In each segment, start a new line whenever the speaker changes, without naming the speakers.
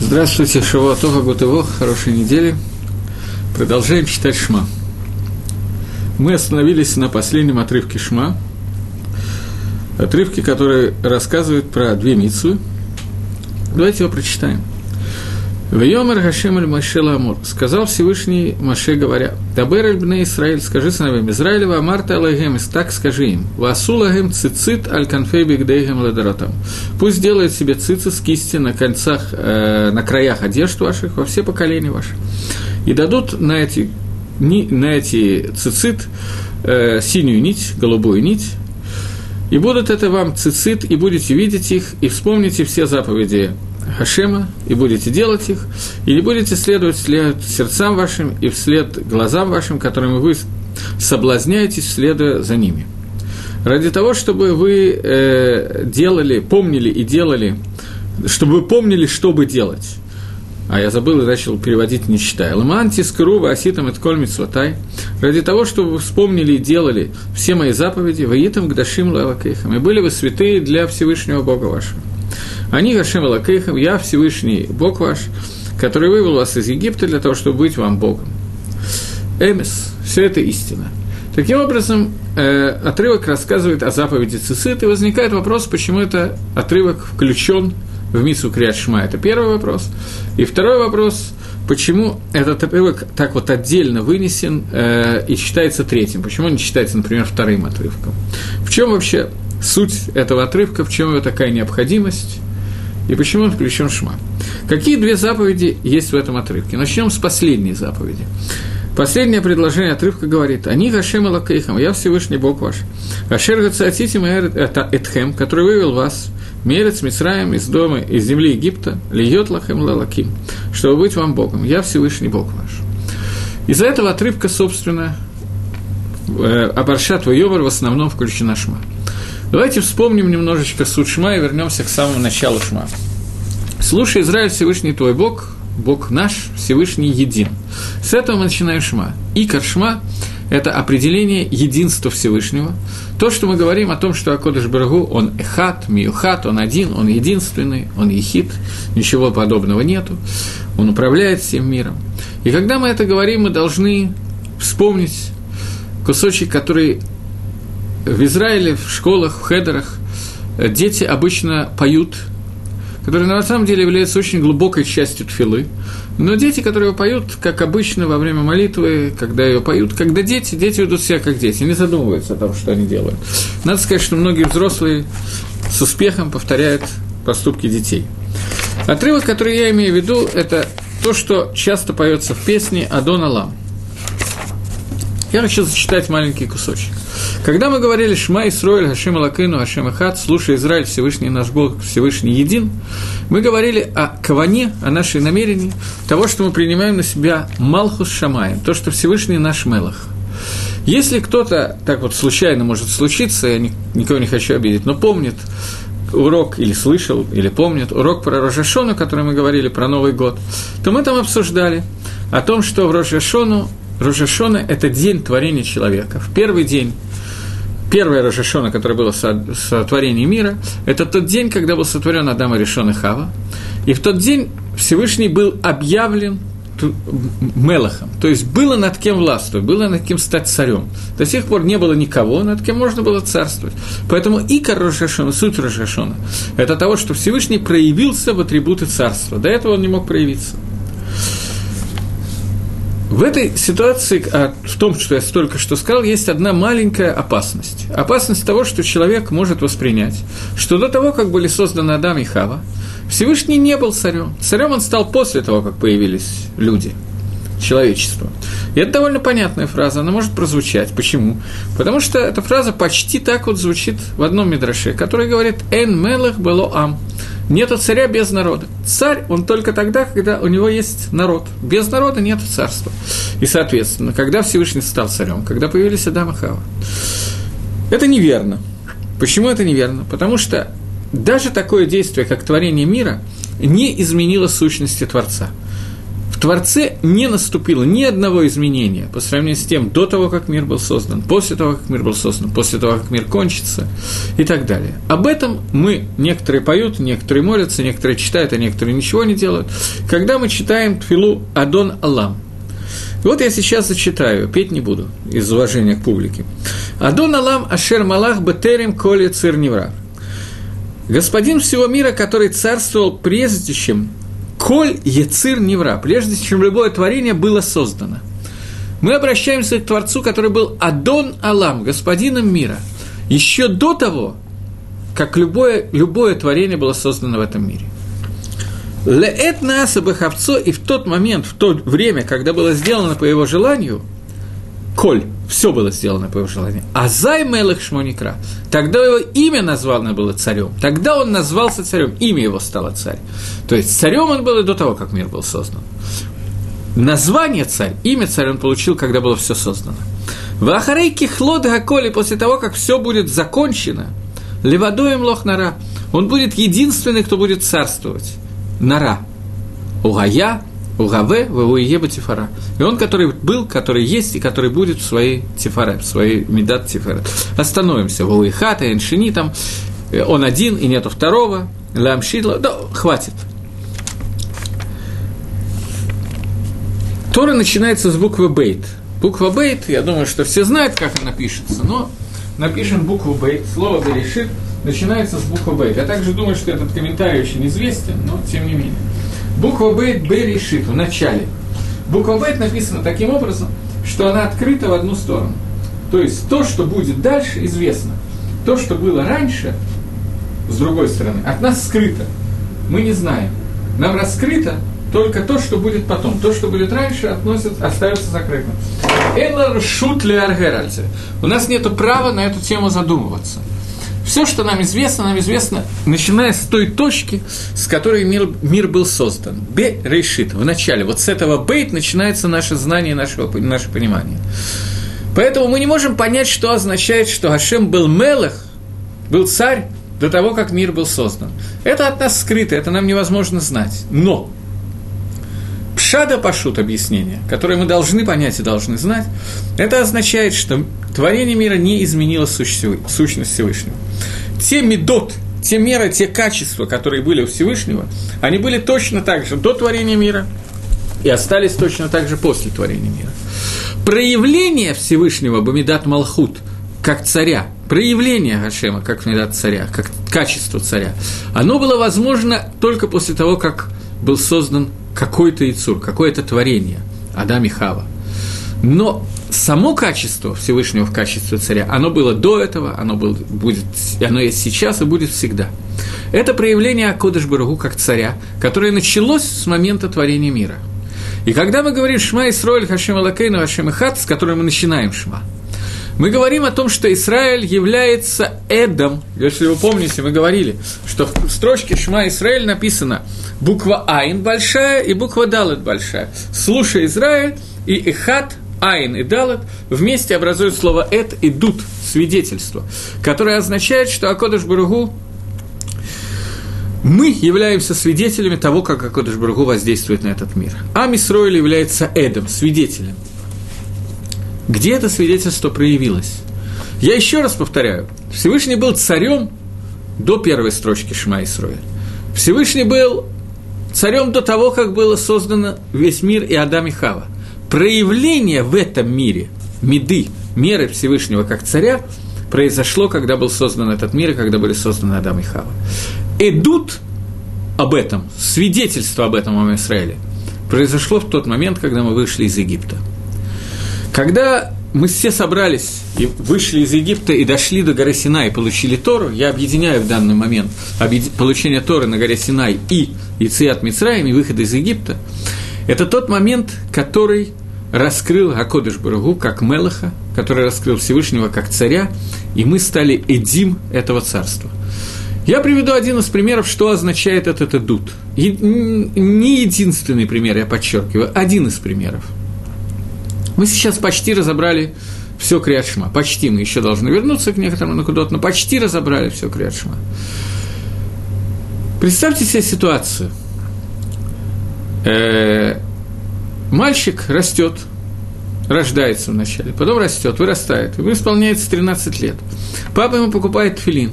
Здравствуйте, Шавуатова Гутево, хорошей недели. Продолжаем читать Шма. Мы остановились на последнем отрывке Шма, отрывке, который рассказывает про две митсвы. Давайте его прочитаем – Вьомер Хашем аль Маше Ламур. Сказал Всевышний Маше, говоря, Табер аль бне Исраиль, скажи сыновьям Израилева, Марта алейхем, так скажи им, Васулагем цицит аль конфей бигдейгем ладаротам. Пусть делают себе цицит кисти на концах, э, на краях одежд ваших, во все поколения ваши. И дадут на эти, на эти цицит э, синюю нить, голубую нить, и будут это вам цицит, и будете видеть их, и вспомните все заповеди Хашема, и будете делать их, или будете следовать вслед сердцам вашим и вслед глазам вашим, которыми вы соблазняетесь, следуя за ними. Ради того, чтобы вы э, делали, помнили и делали, чтобы вы помнили, что бы делать. А я забыл и начал переводить, не читая. Ламанти, скрува, аситам, этколь, митсватай. Ради того, чтобы вы вспомнили и делали все мои заповеди, воитам, гдашим, лавакейхам. И были вы святые для Всевышнего Бога вашего. Они Гашем Лакейхам, я Всевышний Бог ваш, который вывел вас из Египта для того, чтобы быть вам Богом. Эмис, все это истина. Таким образом, э, отрывок рассказывает о заповеди Цицит, и возникает вопрос, почему это отрывок включен в Мису Криат Шма. Это первый вопрос. И второй вопрос, почему этот отрывок так вот отдельно вынесен э, и считается третьим, почему он не считается, например, вторым отрывком. В чем вообще суть этого отрывка, в чем его такая необходимость? И почему он включен в Шма? Какие две заповеди есть в этом отрывке? Начнем с последней заповеди. Последнее предложение отрывка говорит, «Они Гашем Лакейхам, я Всевышний Бог ваш. Ашер Гацатитим Этхем, который вывел вас, Мерец Мисраем из дома, из земли Египта, Льет Лахем Лалаким, чтобы быть вам Богом. Я Всевышний Бог ваш». Из-за этого отрывка, собственно, э, Абаршат Вайовар в основном включена Шма. Давайте вспомним немножечко суть Шма и вернемся к самому началу Шма. Слушай, Израиль, Всевышний твой Бог, Бог наш, Всевышний един. С этого мы начинаем Шма. Икар Шма – это определение единства Всевышнего. То, что мы говорим о том, что Акодыш Барагу, он эхат, миюхат, он один, он единственный, он ехит, ничего подобного нету, он управляет всем миром. И когда мы это говорим, мы должны вспомнить кусочек, который в Израиле, в школах, в хедерах э, дети обычно поют, которые на самом деле являются очень глубокой частью тфилы. Но дети, которые поют, как обычно, во время молитвы, когда ее поют, когда дети, дети ведут себя как дети, не задумываются о том, что они делают. Надо сказать, что многие взрослые с успехом повторяют поступки детей. Отрывок, который я имею в виду, это то, что часто поется в песне «Адон Алам». Я хочу зачитать маленький кусочек. Когда мы говорили «Шма Исроэль, Хашим Алакыну, Хашим Ахат», «Слушай, Израиль, Всевышний наш Бог, Всевышний един», мы говорили о каване, о нашей намерении, того, что мы принимаем на себя Малхус Шамаем, то, что Всевышний наш Мелах. Если кто-то, так вот случайно может случиться, я никого не хочу обидеть, но помнит урок или слышал, или помнит урок про Рожашону, который мы говорили про Новый год, то мы там обсуждали о том, что в Рожашону Рожашона – это день творения человека. В первый день первое Рожашона, которое было сотворение мира, это тот день, когда был сотворен Адам Решон и Хава. И в тот день Всевышний был объявлен Мелахом, то есть было над кем властвовать, было над кем стать царем. До сих пор не было никого, над кем можно было царствовать. Поэтому икор Рожашона, суть Рожашона, это того, что Всевышний проявился в атрибуты царства. До этого он не мог проявиться. В этой ситуации, а в том, что я только что сказал, есть одна маленькая опасность. Опасность того, что человек может воспринять, что до того, как были созданы Адам и Хава, Всевышний не был царем. Царем он стал после того, как появились люди, человечество. И это довольно понятная фраза, она может прозвучать. Почему? Потому что эта фраза почти так вот звучит в одном мидраше, который говорит «Эн мелах было ам». Нету царя без народа. Царь, он только тогда, когда у него есть народ. Без народа нет царства. И, соответственно, когда Всевышний стал царем, когда появились Адам и Хава. Это неверно. Почему это неверно? Потому что даже такое действие, как творение мира, не изменило сущности Творца. Творце не наступило ни одного изменения по сравнению с тем, до того, как мир был создан, после того, как мир был создан, после того, как мир кончится и так далее. Об этом мы, некоторые поют, некоторые молятся, некоторые читают, а некоторые ничего не делают, когда мы читаем Тфилу Адон Алам. Вот я сейчас зачитаю, петь не буду, из уважения к публике. Адон Алам Ашер Малах Бетерем Коли Цирневра. Господин всего мира, который царствовал прежде, чем Коль Ецир Невра, прежде чем любое творение было создано. Мы обращаемся к Творцу, который был Адон Алам, господином мира, еще до того, как любое, любое творение было создано в этом мире. Леэт Нааса Бахавцо, и в тот момент, в то время, когда было сделано по его желанию – Коль, все было сделано по его желанию. А Зай Мелых Шмоникра, тогда его имя названо было царем, тогда он назвался царем, имя его стало царь. То есть царем он был и до того, как мир был создан. Название царь, имя царь он получил, когда было все создано. В Ахарейке Хлод Гаколи, после того, как все будет закончено, Левадоем Лохнара, он будет единственный, кто будет царствовать. Нара. Угая, Угаве, Вавуие Тифара. И он, который был, который есть и который будет в своей Тифаре, в своей Медат Тифаре. Остановимся. Вавуихата, Эншини там, э, он один и нету второго, Ламшидла, да, хватит. Тора начинается с буквы Бейт. Буква Бейт, я думаю, что все знают, как она пишется, но напишем букву Бейт, слово Берешит начинается с буквы Бейт. Я также думаю, что этот комментарий очень известен, но тем не менее. Буква Б Берешит в начале. Буква Б написана таким образом, что она открыта в одну сторону. То есть то, что будет дальше, известно. То, что было раньше, с другой стороны, от нас скрыто. Мы не знаем. Нам раскрыто только то, что будет потом. То, что будет раньше, относится, остается закрытым. Эллар шут У нас нет права на эту тему задумываться. Все, что нам известно, нам известно, начиная с той точки, с которой мир, мир был создан. Бе решит, в начале. Вот с этого бейт начинается наше знание, наше, наше понимание. Поэтому мы не можем понять, что означает, что Хашем был Мелах, был царь до того, как мир был создан. Это от нас скрыто, это нам невозможно знать. Но Пшада Пашут объяснение, которое мы должны понять и должны знать, это означает, что творение мира не изменило сущность Всевышнего. Те медот, те меры, те качества, которые были у Всевышнего, они были точно так же до творения мира и остались точно так же после творения мира. Проявление Всевышнего Бамидат Малхут, как царя, проявление Гашема, как Медат царя, как качество царя, оно было возможно только после того, как был создан какой-то яйцур, какое-то творение, Адам и Хава. Но само качество Всевышнего в качестве царя, оно было до этого, оно, было, будет, оно есть сейчас и будет всегда. Это проявление Акодыш Барагу как царя, которое началось с момента творения мира. И когда мы говорим «Шма Исроэль Хашем Алакейну Хашем Ихат», с которой мы начинаем «Шма», мы говорим о том, что Израиль является Эдом. Если вы помните, мы говорили, что в строчке Шма Израиль написано буква Айн большая и буква Далет большая. Слушай, Израиль и Эхат, Айн и Далет вместе образуют слово Эд и Дут, свидетельство, которое означает, что Акодыш Баругу мы являемся свидетелями того, как Акодыш Баругу воздействует на этот мир. А Мисроиль является Эдом, свидетелем. Где это свидетельство проявилось? Я еще раз повторяю, Всевышний был царем до первой строчки Шма Исроэль. Всевышний был царем до того, как было создано весь мир и Адам и Хава. Проявление в этом мире, меды, меры Всевышнего как царя, произошло, когда был создан этот мир и когда были созданы Адам и Хава. Эдут об этом, свидетельство об этом о Израиле, произошло в тот момент, когда мы вышли из Египта – когда мы все собрались и вышли из Египта и дошли до горы Синай и получили Тору, я объединяю в данный момент получение Торы на горе Синай и Ициат Мицраем и выход из Египта, это тот момент, который раскрыл Акодыш Барагу как Мелаха, который раскрыл Всевышнего как царя, и мы стали Эдим этого царства. Я приведу один из примеров, что означает этот Эдут. Не единственный пример, я подчеркиваю, один из примеров – мы сейчас почти разобрали все Криадшма. Почти мы еще должны вернуться к некоторым накудот, но почти разобрали все Криадшма. Представьте себе ситуацию. Э, мальчик растет, рождается вначале, потом растет, вырастает, ему исполняется 13 лет. Папа ему покупает филин.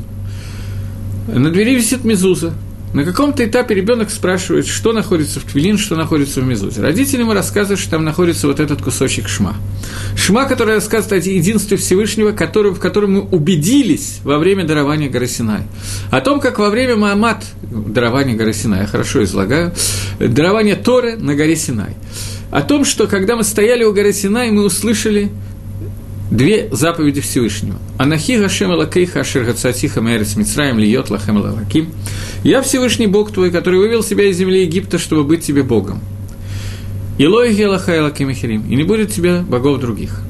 На двери висит мезуза. На каком-то этапе ребенок спрашивает, что находится в твилин, что находится в мезузе. Родители ему рассказывают, что там находится вот этот кусочек шма. Шма, который рассказывает о единстве Всевышнего, который, в котором мы убедились во время дарования горы Синай. О том, как во время Маамат, дарования горы Синай, я хорошо излагаю, дарование Торы на горе Синай. О том, что когда мы стояли у горы Синай, мы услышали две заповеди Всевышнего. Анахи Гашем Алакейха Ашер Гацатиха Мэрис Мицраем Льет Лахем Лаким. Я Всевышний Бог твой, который вывел себя из земли Египта, чтобы быть тебе Богом. Илой Гелаха Элакимихерим. И не будет тебя богов других.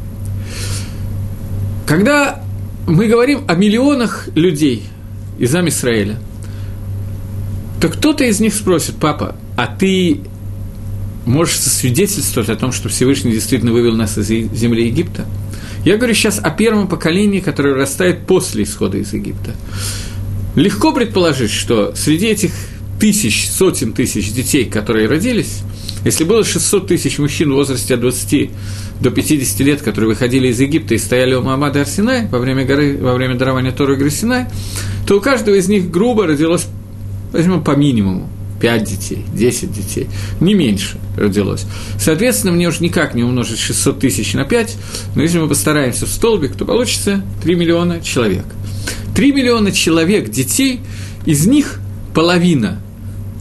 Когда мы говорим о миллионах людей из Израиля, то кто-то из них спросит, папа, а ты можешь свидетельствовать о том, что Всевышний действительно вывел нас из земли Египта? Я говорю сейчас о первом поколении, которое растает после исхода из Египта. Легко предположить, что среди этих тысяч, сотен тысяч детей, которые родились, если было 600 тысяч мужчин в возрасте от 20 до 50 лет, которые выходили из Египта и стояли у Мамада Арсинай во время, горы, во время дарования Торы Грасинай, то у каждого из них грубо родилось, возьмем по минимуму, 5 детей, 10 детей, не меньше родилось. Соответственно, мне уже никак не умножить 600 тысяч на 5, но если мы постараемся в столбик, то получится 3 миллиона человек. 3 миллиона человек, детей, из них половина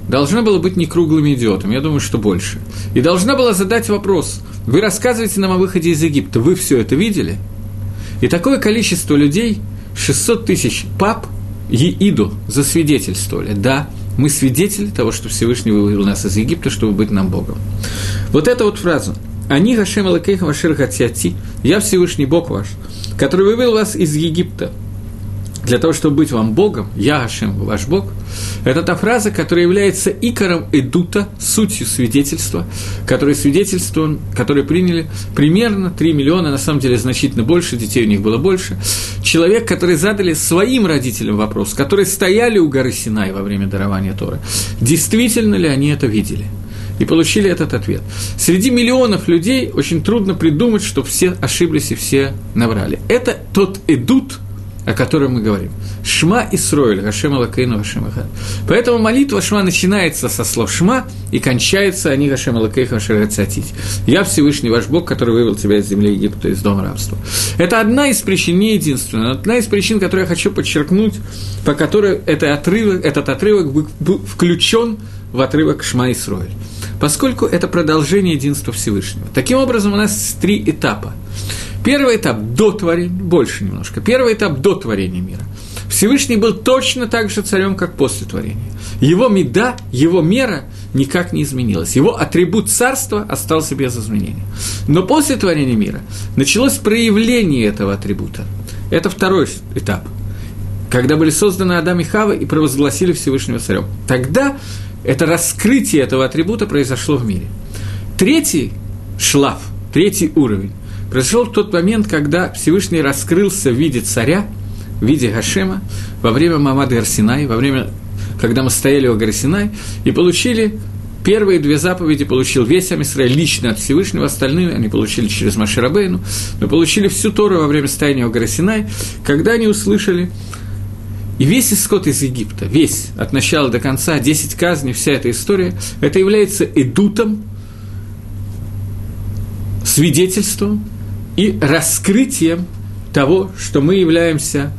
должна была быть не круглым идиотом, я думаю, что больше. И должна была задать вопрос, вы рассказываете нам о выходе из Египта, вы все это видели? И такое количество людей, 600 тысяч пап, Еиду засвидетельствовали, да, мы свидетели того, что Всевышний вывел нас из Египта, чтобы быть нам Богом. Вот эта вот фраза «Они Гашем Алакейха Вашир Хатиати» «Я Всевышний Бог ваш, который вывел вас из Египта, для того, чтобы быть вам Богом, я Гашем, ваш Бог, это та фраза, которая является икором Эдута, сутью свидетельства, которые свидетельствуем, которые приняли примерно 3 миллиона, на самом деле значительно больше, детей у них было больше. Человек, который задали своим родителям вопрос, которые стояли у горы Синай во время дарования Торы, действительно ли они это видели? и получили этот ответ. Среди миллионов людей очень трудно придумать, что все ошиблись и все наврали. Это тот эдут, о котором мы говорим. Шма и Сройль, Гашем Алакейну, Гашем Ахад. Поэтому молитва Шма начинается со слов Шма и кончается они Гашем Алакейха Шарацатить. Я Всевышний ваш Бог, который вывел тебя из земли Египта, из дома рабства. Это одна из причин, не единственная, но одна из причин, которую я хочу подчеркнуть, по которой это отрывок, этот отрывок был включен в отрывок Шма и Сройль. Поскольку это продолжение единства Всевышнего. Таким образом, у нас три этапа. Первый этап до творения, больше немножко, первый этап до творения мира. Всевышний был точно так же царем, как после творения. Его меда, его мера никак не изменилась. Его атрибут царства остался без изменения. Но после творения мира началось проявление этого атрибута. Это второй этап. Когда были созданы Адам и Хава и провозгласили Всевышнего царем. Тогда это раскрытие этого атрибута произошло в мире. Третий шлаф, третий уровень произошел тот момент, когда Всевышний раскрылся в виде царя, в виде Гашема, во время Мамады Арсинай, во время, когда мы стояли у горы Синай, и получили первые две заповеди, получил весь Амисрай лично от Всевышнего, остальные они получили через Маширабейну, но получили всю Тору во время стояния у горы когда они услышали и весь исход из Египта, весь, от начала до конца, 10 казней, вся эта история, это является эдутом, свидетельством и раскрытием того, что мы являемся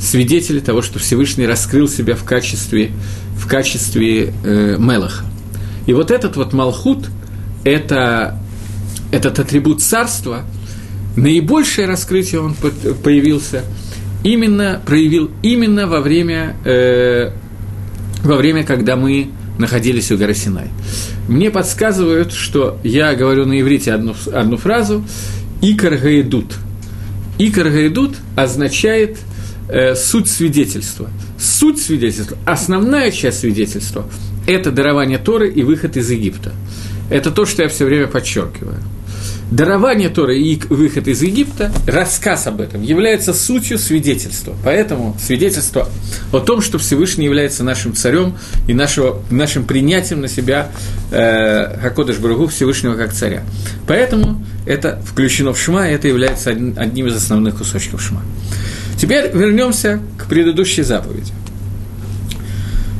свидетели того, что Всевышний раскрыл себя в качестве, в качестве э, Мелаха. И вот этот вот Малхут, это, этот атрибут царства, наибольшее раскрытие он появился именно, проявил именно во время, э, во время, когда мы находились у горы Синай. Мне подсказывают, что я говорю на иврите одну, одну фразу – Икар Гаидут. Икар Гаидут означает э, суть свидетельства. Суть свидетельства, основная часть свидетельства – это дарование Торы и выход из Египта. Это то, что я все время подчеркиваю. Дарование Торы и выход из Египта, рассказ об этом является сутью свидетельства. Поэтому свидетельство о том, что Всевышний является нашим царем и нашего, нашим принятием на себя э, Хакодыш Барагу Всевышнего как царя. Поэтому это включено в Шма, и это является одним из основных кусочков Шма. Теперь вернемся к предыдущей заповеди.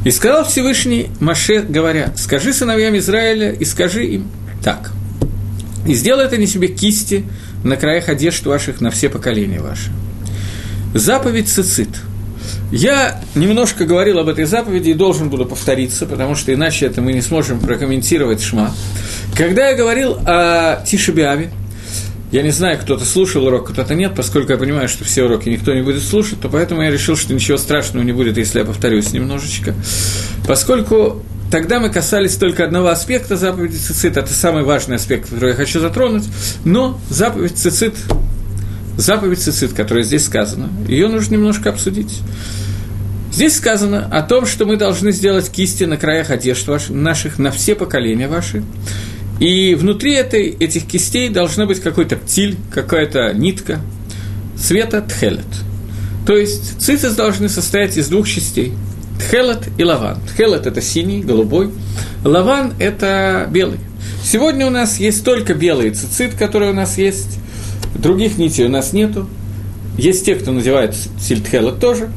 И сказал Всевышний Маше, говоря, скажи сыновьям Израиля и скажи им так. И сделай это не себе кисти на краях одежд ваших на все поколения ваши. Заповедь цицит. Я немножко говорил об этой заповеди и должен буду повториться, потому что иначе это мы не сможем прокомментировать шма. Когда я говорил о Тишебиаве, я не знаю, кто-то слушал урок, кто-то нет, поскольку я понимаю, что все уроки никто не будет слушать, то поэтому я решил, что ничего страшного не будет, если я повторюсь немножечко. Поскольку тогда мы касались только одного аспекта заповеди цицит, это самый важный аспект, который я хочу затронуть, но заповедь цицит, заповедь цицит, которая здесь сказана, ее нужно немножко обсудить. Здесь сказано о том, что мы должны сделать кисти на краях одежд ваших, наших на все поколения ваши, и внутри этой, этих кистей должна быть какой-то птиль, какая-то нитка цвета тхелет. То есть цицис должны состоять из двух частей. Тхелет и лаван. Тхелет – это синий, голубой. Лаван – это белый. Сегодня у нас есть только белый цицит, который у нас есть. Других нитей у нас нету. Есть те, кто называет сильтхелет тоже.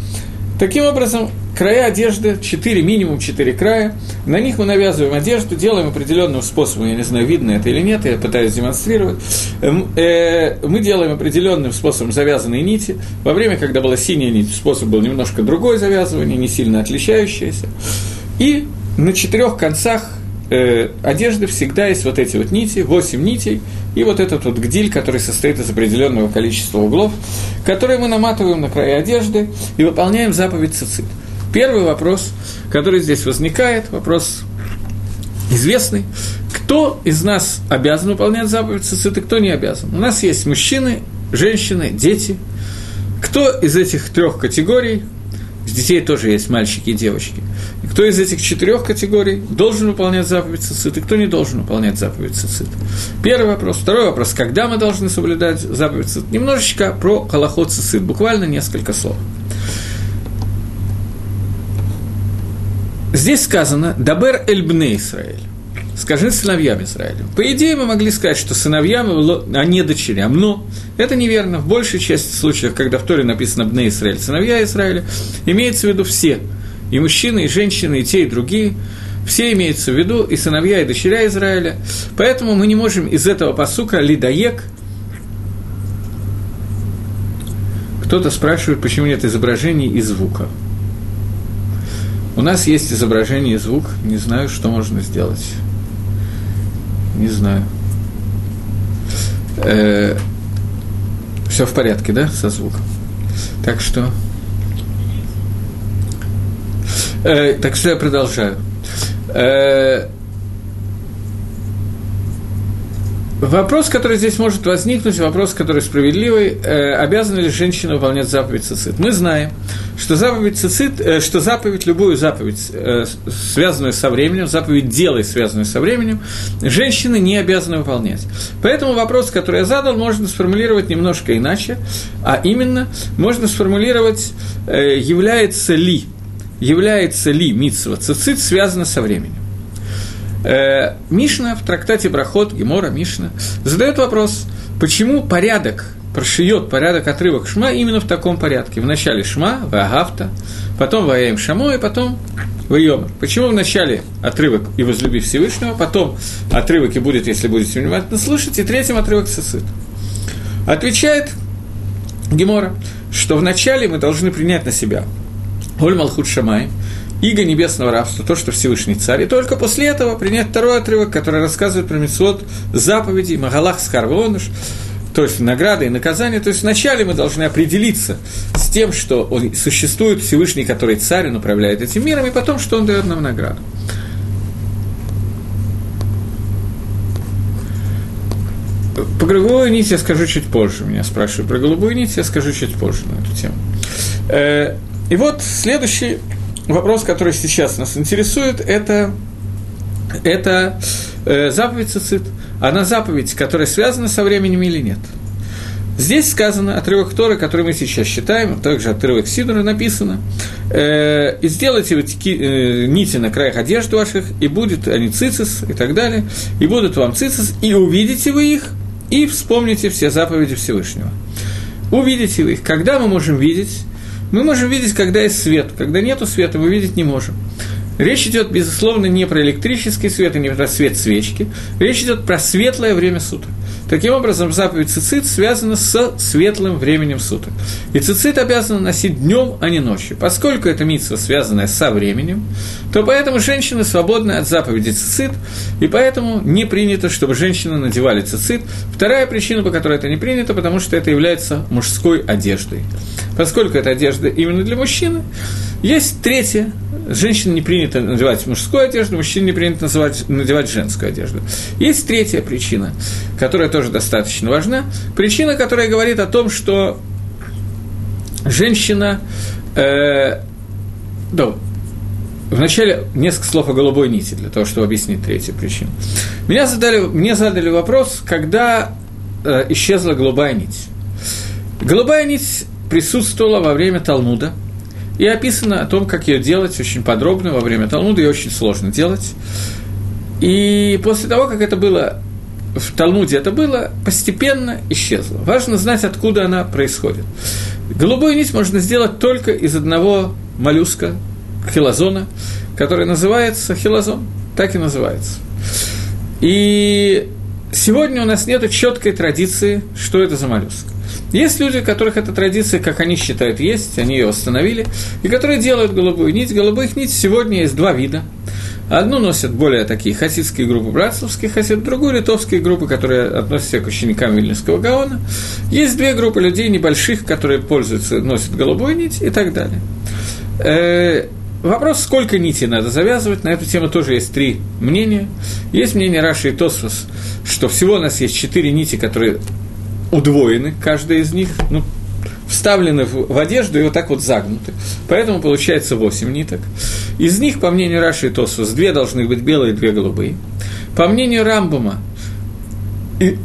Таким образом, края одежды, 4, минимум 4 края, на них мы навязываем одежду, делаем определенным способом, я не знаю, видно это или нет, я пытаюсь демонстрировать, эм, э, мы делаем определенным способом завязанные нити, во время, когда была синяя нить, способ был немножко другой завязывание, не сильно отличающееся, и на четырех концах э, одежды всегда есть вот эти вот нити, 8 нитей, и вот этот вот гдиль, который состоит из определенного количества углов, которые мы наматываем на края одежды и выполняем заповедь цицит. Первый вопрос, который здесь возникает, вопрос известный. Кто из нас обязан выполнять заповедь цицит кто не обязан? У нас есть мужчины, женщины, дети. Кто из этих трех категорий, с детей тоже есть мальчики и девочки, кто из этих четырех категорий должен выполнять заповедь цицит и кто не должен выполнять заповедь цицит? Первый вопрос. Второй вопрос. Когда мы должны соблюдать заповедь цицит? Немножечко про холоход цицит, буквально несколько слов. Здесь сказано «Дабер эльбне Израиль». Скажи сыновьям Израиля. По идее, мы могли сказать, что сыновьям, а не дочерям. Но это неверно. В большей части случаев, когда в Торе написано «бне Израиль», сыновья Израиля, имеется в виду все. И мужчины, и женщины, и те, и другие. Все имеются в виду, и сыновья, и дочеря Израиля. Поэтому мы не можем из этого посука «лидаек» Кто-то спрашивает, почему нет изображений и звука. У нас есть изображение и звук, не знаю, что можно сделать. Не знаю. Э, все в порядке, да, со звуком? Так что... Э, так что я продолжаю. Э, Вопрос, который здесь может возникнуть, вопрос, который справедливый, э, обязана ли женщина выполнять заповедь цицит? Мы знаем, что заповедь цицит, э, что заповедь, любую заповедь, э, связанную со временем, заповедь делай, связанную со временем, женщины не обязаны выполнять. Поэтому вопрос, который я задал, можно сформулировать немножко иначе, а именно, можно сформулировать, э, является ли, является ли митсва цицит связана со временем. Мишна в трактате Брахот, Гемора, Мишна, задает вопрос, почему порядок прошиет порядок отрывок Шма именно в таком порядке. Вначале Шма, Ваагавта, потом Ваем Шамо, и потом Вайомер. Почему вначале отрывок «И возлюби Всевышнего», потом отрывок «И будет, если будете внимательно слушать», и третьим отрывок «Сосыт». Отвечает Гемора, что вначале мы должны принять на себя Оль Малхут Шамай, иго небесного рабства, то, что Всевышний царь, и только после этого принять второй отрывок, который рассказывает про мецвод заповедей, Магалах Схарвоныш, то есть награды и наказания. То есть вначале мы должны определиться с тем, что он, существует Всевышний, который царь, он управляет этим миром, и потом, что он дает нам награду. По голубой нить я скажу чуть позже. Меня спрашивают про голубую нить, я скажу чуть позже на эту тему. Э, и вот следующий вопрос, который сейчас нас интересует, это, это э, заповедь цицит. Она заповедь, которая связана со временем или нет. Здесь сказано, отрывок Торы, который мы сейчас считаем, также отрывок Сидора написано, э, «И сделайте вот э, нити на краях одежд ваших, и будет они цицис, и так далее, и будут вам цицис, и увидите вы их, и вспомните все заповеди Всевышнего». Увидите вы их. Когда мы можем видеть? Мы можем видеть, когда есть свет. Когда нету света, мы видеть не можем. Речь идет, безусловно, не про электрический свет и не про свет свечки. Речь идет про светлое время суток. Таким образом, заповедь цицит связана с светлым временем суток. И цицит обязан носить днем, а не ночью. Поскольку это митсва, связанная со временем, то поэтому женщины свободны от заповеди цицит, и поэтому не принято, чтобы женщины надевали цицит. Вторая причина, по которой это не принято, потому что это является мужской одеждой. Поскольку это одежда именно для мужчины, есть третье. Женщине не принято надевать мужскую одежду, мужчине не принято называть, надевать женскую одежду. Есть третья причина, которая тоже достаточно важна. Причина, которая говорит о том, что женщина... Э, да, Вначале несколько слов о голубой нити, для того, чтобы объяснить третью причину. Меня задали, мне задали вопрос, когда э, исчезла голубая нить. Голубая нить присутствовала во время Талмуда – и описано о том, как ее делать очень подробно во время Талмуда, ее очень сложно делать. И после того, как это было в Талмуде это было, постепенно исчезло. Важно знать, откуда она происходит. Голубую нить можно сделать только из одного моллюска, хилозона, который называется хилозон, так и называется. И сегодня у нас нет четкой традиции, что это за моллюск. Есть люди, у которых эта традиция, как они считают, есть, они ее восстановили, и которые делают голубую нить. Голубых нить сегодня есть два вида. Одну носят более такие хасидские группы братцевских хасид, другую литовские группы, которые относятся к ученикам Вильнюсского Гаона. Есть две группы людей небольших, которые пользуются, носят голубую нить и так далее. Э, вопрос, сколько нитей надо завязывать, на эту тему тоже есть три мнения. Есть мнение Раши и Тосфос, что всего у нас есть четыре нити, которые удвоены, каждая из них, ну, вставлены в, в одежду и вот так вот загнуты. Поэтому получается 8 ниток. Из них, по мнению Раши и Тосус, две должны быть белые, две голубые. По мнению Рамбума,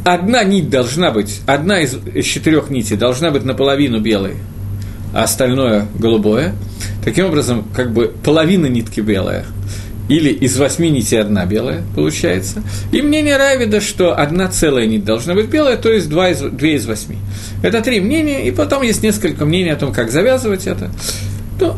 одна нить должна быть, одна из, из четырех нитей должна быть наполовину белой, а остальное голубое. Таким образом, как бы половина нитки белая – или из восьми нитей одна белая получается. И мнение Равида, что одна целая нить должна быть белая, то есть два из, две из восьми. Это три мнения, и потом есть несколько мнений о том, как завязывать это. Ну,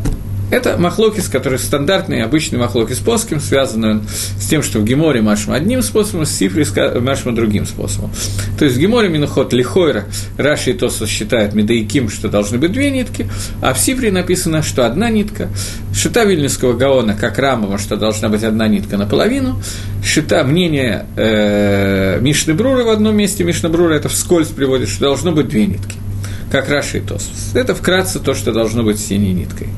это махлокис, который стандартный, обычный махлокис плоским, связанный он с тем, что в Геморе машем одним способом, с Сифри машем другим способом. То есть в Геморе Миноход Лихойра Раши и Тосус считают Медаиким, что должны быть две нитки, а в Сифре написано, что одна нитка. Шита Вильнюсского Гаона, как Рамова, что должна быть одна нитка наполовину. Шита мнение э, Мишны Брура в одном месте, Мишна Брура это вскользь приводит, что должно быть две нитки как Раши и Тосус. Это вкратце то, что должно быть синей ниткой.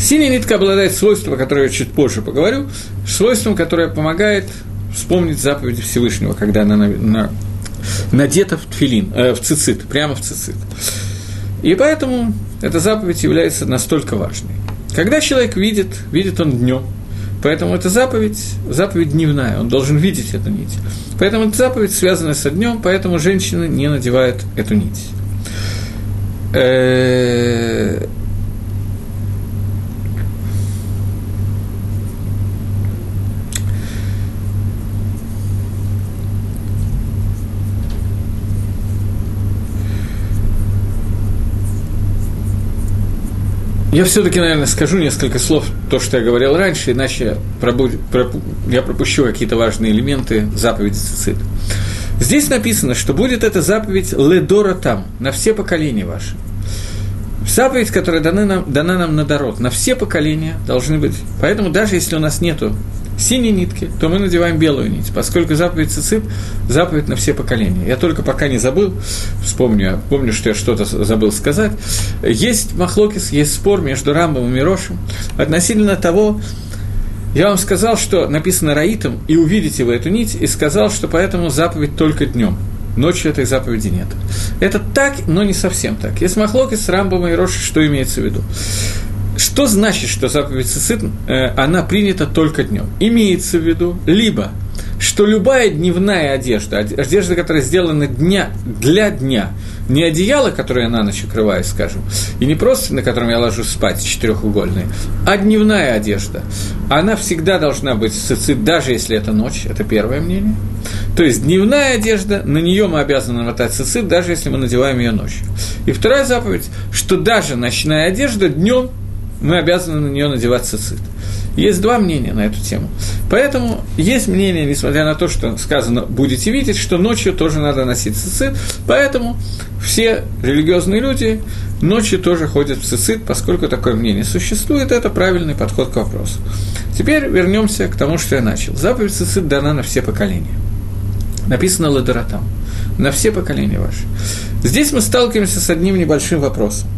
Синяя нитка обладает свойством, о котором я чуть позже поговорю, свойством, которое помогает вспомнить заповеди Всевышнего, когда она на, на, надета в тфилин, э, в цицит, прямо в цицит. И поэтому эта заповедь является настолько важной. Когда человек видит, видит он днем, Поэтому эта заповедь, заповедь дневная, он должен видеть эту нить. Поэтому эта заповедь связана со днем, поэтому женщины не надевают эту нить. Я все-таки, наверное, скажу несколько слов, то, что я говорил раньше, иначе пробу... Пропу... я пропущу какие-то важные элементы заповеди Цицит. Здесь написано, что будет эта заповедь ледора там, на все поколения ваши. Заповедь, которая дана нам, дана нам на дорог, на все поколения должны быть. Поэтому даже если у нас нету синей нитки, то мы надеваем белую нить, поскольку заповедь цицит – заповедь на все поколения. Я только пока не забыл, вспомню, помню, что я что-то забыл сказать. Есть махлокис, есть спор между Рамбом и Мирошем относительно того, я вам сказал, что написано Раитом, и увидите вы эту нить, и сказал, что поэтому заповедь только днем. Ночью этой заповеди нет. Это так, но не совсем так. Есть махлокис, Рамбом и Роши, что имеется в виду? Что значит, что заповедь цицит, э, она принята только днем? Имеется в виду либо что любая дневная одежда, одежда, которая сделана дня, для дня, не одеяло, которое я на ночь укрываю, скажем, и не просто на котором я ложусь спать, четырехугольные, а дневная одежда, она всегда должна быть цицит, даже если это ночь, это первое мнение. То есть дневная одежда, на нее мы обязаны намотать цицит, даже если мы надеваем ее ночью. И вторая заповедь, что даже ночная одежда днем мы обязаны на нее надевать цицит. Есть два мнения на эту тему. Поэтому есть мнение, несмотря на то, что сказано «будете видеть», что ночью тоже надо носить цицит. Поэтому все религиозные люди ночью тоже ходят в цицит, поскольку такое мнение существует, это правильный подход к вопросу. Теперь вернемся к тому, что я начал. Заповедь цицит дана на все поколения. Написано ладоратам. На все поколения ваши. Здесь мы сталкиваемся с одним небольшим вопросом.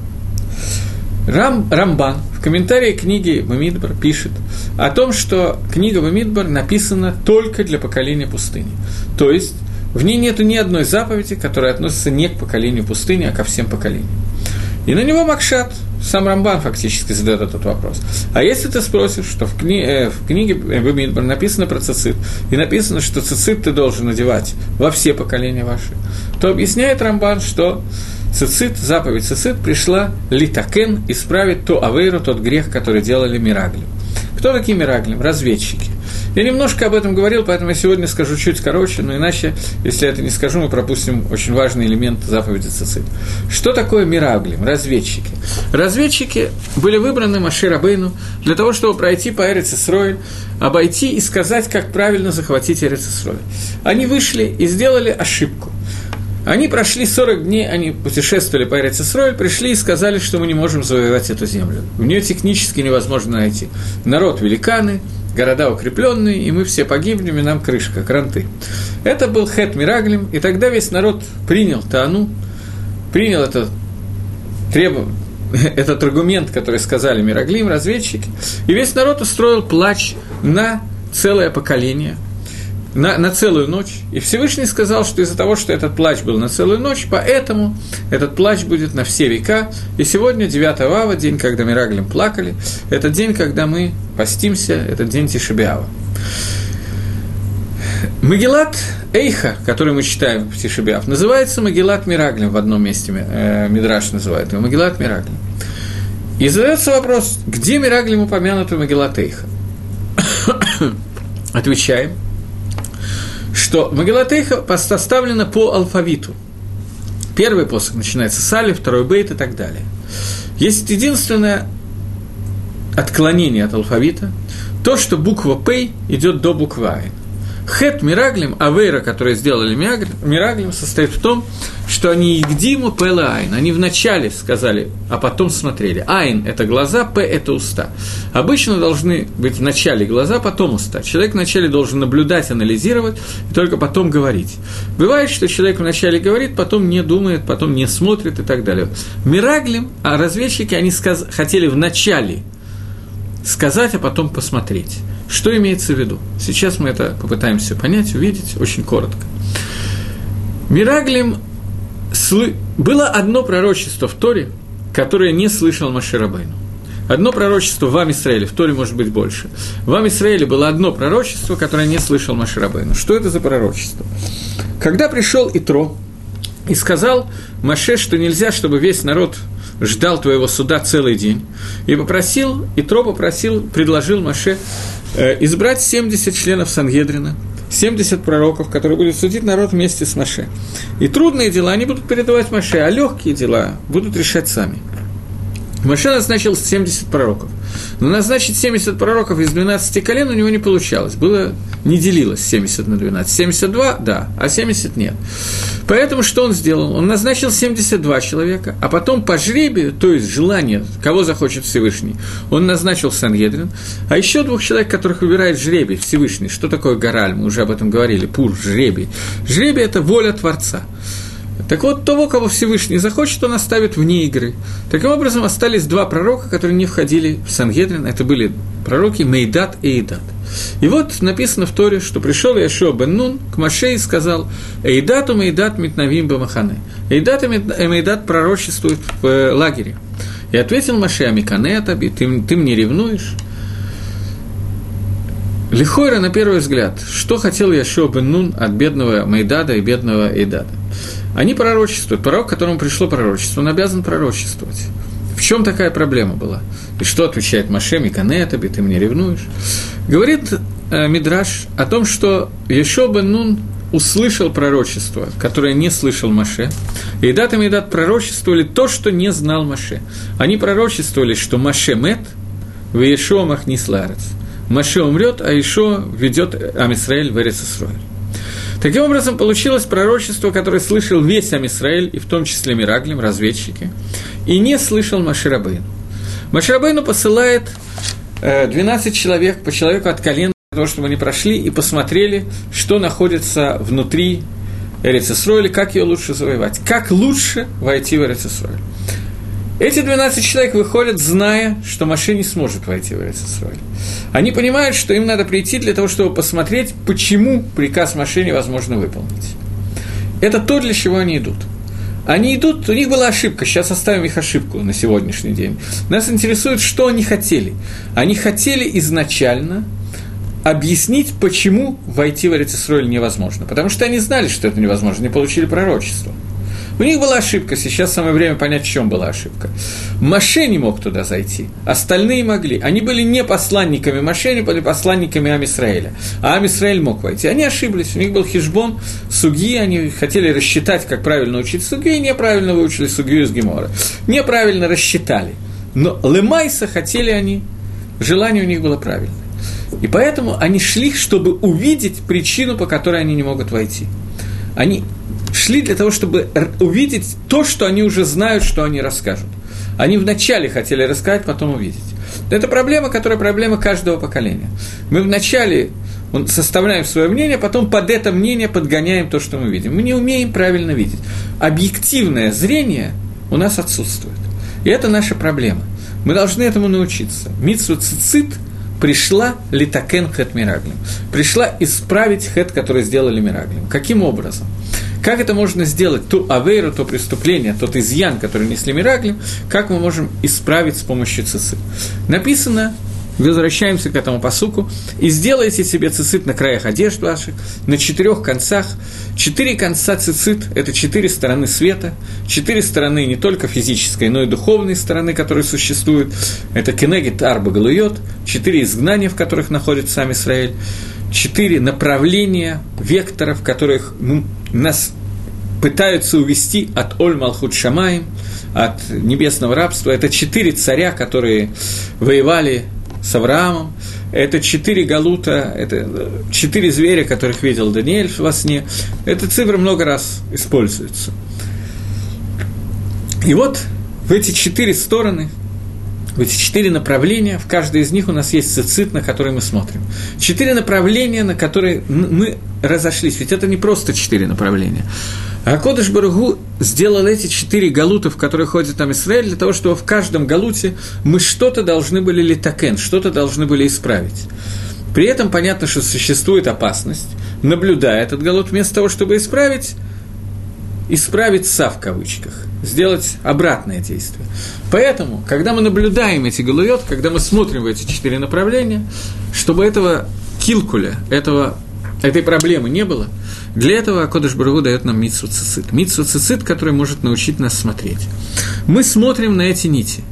Рам, Рамбан в комментарии книги Бамидбар пишет о том, что книга Бамидбар написана только для поколения пустыни. То есть в ней нет ни одной заповеди, которая относится не к поколению пустыни, а ко всем поколениям. И на него Макшат, сам Рамбан фактически задает этот вопрос. А если ты спросишь, что в, кни, э, в книге Бамидбар написано про цицит, и написано, что цицит ты должен надевать во все поколения ваши, то объясняет Рамбан, что цицит, заповедь цицит пришла литакен исправить то авейру, тот грех, который делали Мираглим. Кто такие Мираглим? Разведчики. Я немножко об этом говорил, поэтому я сегодня скажу чуть короче, но иначе, если я это не скажу, мы пропустим очень важный элемент заповеди Цицит. Что такое Мираглим? Разведчики. Разведчики были выбраны Маши Рабейну для того, чтобы пройти по Эрицесрой, обойти и сказать, как правильно захватить Эрицесрой. Они вышли и сделали ошибку – они прошли 40 дней, они путешествовали по Эрицесроль, пришли и сказали, что мы не можем завоевать эту землю. В нее технически невозможно найти. Народ великаны, города укрепленные, и мы все погибнем, и нам крышка, кранты. Это был Хет Мираглим, и тогда весь народ принял Таану, принял это требов... этот аргумент, который сказали Мираглим, разведчики, и весь народ устроил плач на целое поколение – на, на целую ночь. И Всевышний сказал, что из-за того, что этот плач был на целую ночь, поэтому этот плач будет на все века. И сегодня, 9 ава, день, когда Мираглем плакали, это день, когда мы постимся, это день Тишебиава. Магеллат Эйха, который мы читаем в Тишебиав, называется Магеллат Мираглем в одном месте, э, Мидраш называет его, Магеллат Мираглем. И задается вопрос, где Мираглем упомянут Магеллат Эйха? Отвечаем – что Магелатейха составлена по алфавиту. Первый посох начинается с Али, второй Бейт и так далее. Есть единственное отклонение от алфавита, то, что буква П идет до буквы Айн. Хет Мираглим, Авейра, которые сделали Мираглим, состоит в том, что они Игдиму Пэла Айн. Они вначале сказали, а потом смотрели. Айн – это глаза, П – это уста. Обычно должны быть в начале глаза, потом уста. Человек вначале должен наблюдать, анализировать, и только потом говорить. Бывает, что человек вначале говорит, потом не думает, потом не смотрит и так далее. Мираглим, а разведчики, они сказ- хотели вначале сказать, а потом посмотреть. Что имеется в виду? Сейчас мы это попытаемся понять, увидеть очень коротко. Мираглим слы... было одно пророчество в Торе, которое не слышал Маширабайну. Одно пророчество в Израиле, в Торе может быть больше. В Израиле было одно пророчество, которое не слышал Маширабейну. Что это за пророчество? Когда пришел Итро и сказал Маше, что нельзя, чтобы весь народ ждал твоего суда целый день, и попросил, Итро попросил, предложил Маше Э, избрать 70 членов Сангедрина, 70 пророков, которые будут судить народ вместе с Маше. И трудные дела они будут передавать Маше, а легкие дела будут решать сами. Маше назначил 70 пророков. Но назначить 70 пророков из 12 колен у него не получалось. Было, не делилось 70 на 12. 72 – да, а 70 – нет. Поэтому что он сделал? Он назначил 72 человека, а потом по жребию, то есть желание, кого захочет Всевышний, он назначил Сангедрин, а еще двух человек, которых выбирает жребий Всевышний. Что такое гораль? Мы уже об этом говорили. Пур, жребий. Жребий – это воля Творца. Так вот, того, кого Всевышний захочет, он оставит вне игры. Таким образом, остались два пророка, которые не входили в Сангедрин. Это были пророки Мейдат и Идат. И вот написано в Торе, что пришел Яшо бен Нун к Маше и сказал, «Эйдату Мейдат Митнавим Бамахане». Эйдат и Мейдат пророчествуют в э, лагере. И ответил Маше, Амикане Таби, ты, ты мне ревнуешь? Лихойра, на первый взгляд, что хотел Яшуа бен Нун от бедного Майдада и бедного Эйдада? Они пророчествуют. Пророк, которому пришло пророчество, он обязан пророчествовать. В чем такая проблема была? И что отвечает Маше, Миканетаби, ты мне ревнуешь? Говорит э, Мидраш о том, что Ешо бен Нун услышал пророчество, которое не слышал Маше. И Дат и Медат пророчествовали то, что не знал Маше. Они пророчествовали, что Маше мет, в Ешо махнисларец. Маше умрет, а Ишо ведет Амисраэль в Эрицисроэль. Таким образом, получилось пророчество, которое слышал весь Амисраэль, и в том числе Мираглим, разведчики, и не слышал Маширабейну. Маширабейну посылает 12 э, человек, по человеку от колена, для того, чтобы они прошли и посмотрели, что находится внутри Эрицисроиля, как ее лучше завоевать, как лучше войти в Эрицисроиль. Эти 12 человек выходят, зная, что Маше не сможет войти в Эрицисроиль. Они понимают, что им надо прийти для того, чтобы посмотреть, почему приказ Маше невозможно выполнить. Это то, для чего они идут. Они идут, у них была ошибка, сейчас оставим их ошибку на сегодняшний день. Нас интересует, что они хотели. Они хотели изначально объяснить, почему войти в Эрицисроиль невозможно. Потому что они знали, что это невозможно, они получили пророчество. У них была ошибка, сейчас самое время понять, в чем была ошибка. Маше не мог туда зайти, остальные могли. Они были не посланниками Маше, они были посланниками Амисраэля. А Амисраэль мог войти. Они ошиблись, у них был хижбон, суги, они хотели рассчитать, как правильно учить суги, и неправильно выучили сугию из Гемора. Неправильно рассчитали. Но Лемайса хотели они, желание у них было правильное. И поэтому они шли, чтобы увидеть причину, по которой они не могут войти. Они шли для того, чтобы увидеть то, что они уже знают, что они расскажут. Они вначале хотели рассказать, потом увидеть. Это проблема, которая проблема каждого поколения. Мы вначале составляем свое мнение, потом под это мнение подгоняем то, что мы видим. Мы не умеем правильно видеть. Объективное зрение у нас отсутствует. И это наша проблема. Мы должны этому научиться. Митсу цицит пришла литакен хет мираглим. Пришла исправить хет, который сделали мираглим. Каким образом? Как это можно сделать, ту авейру, то преступление, тот изъян, который несли Мираглим, как мы можем исправить с помощью цицит? Написано, возвращаемся к этому посуку, и сделайте себе цицит на краях одежд ваших, на четырех концах. Четыре конца цицит – это четыре стороны света, четыре стороны не только физической, но и духовной стороны, которые существуют. Это кенегит арба галуйот, четыре изгнания, в которых находится сам Израиль, четыре направления, векторов, которых ну, нас пытаются увести от Оль Малхут Шамаем, от небесного рабства. Это четыре царя, которые воевали с Авраамом. Это четыре галута, это четыре зверя, которых видел Даниэль во сне. Эта цифра много раз используется. И вот в эти четыре стороны – в эти четыре направления, в каждой из них у нас есть цицит, на который мы смотрим. Четыре направления, на которые мы разошлись, ведь это не просто четыре направления. А Кодыш Баругу сделал эти четыре галута, в которые ходит там Израиль, для того, чтобы в каждом галуте мы что-то должны были литакен, что-то должны были исправить. При этом понятно, что существует опасность, наблюдая этот галут, вместо того, чтобы исправить, исправить «са» в кавычках, сделать обратное действие. Поэтому, когда мы наблюдаем эти галует, когда мы смотрим в эти четыре направления, чтобы этого килкуля, этого, этой проблемы не было, для этого Кодыш Барагу дает нам митсу цицит. Митсу цицит, который может научить нас смотреть. Мы смотрим на эти нити.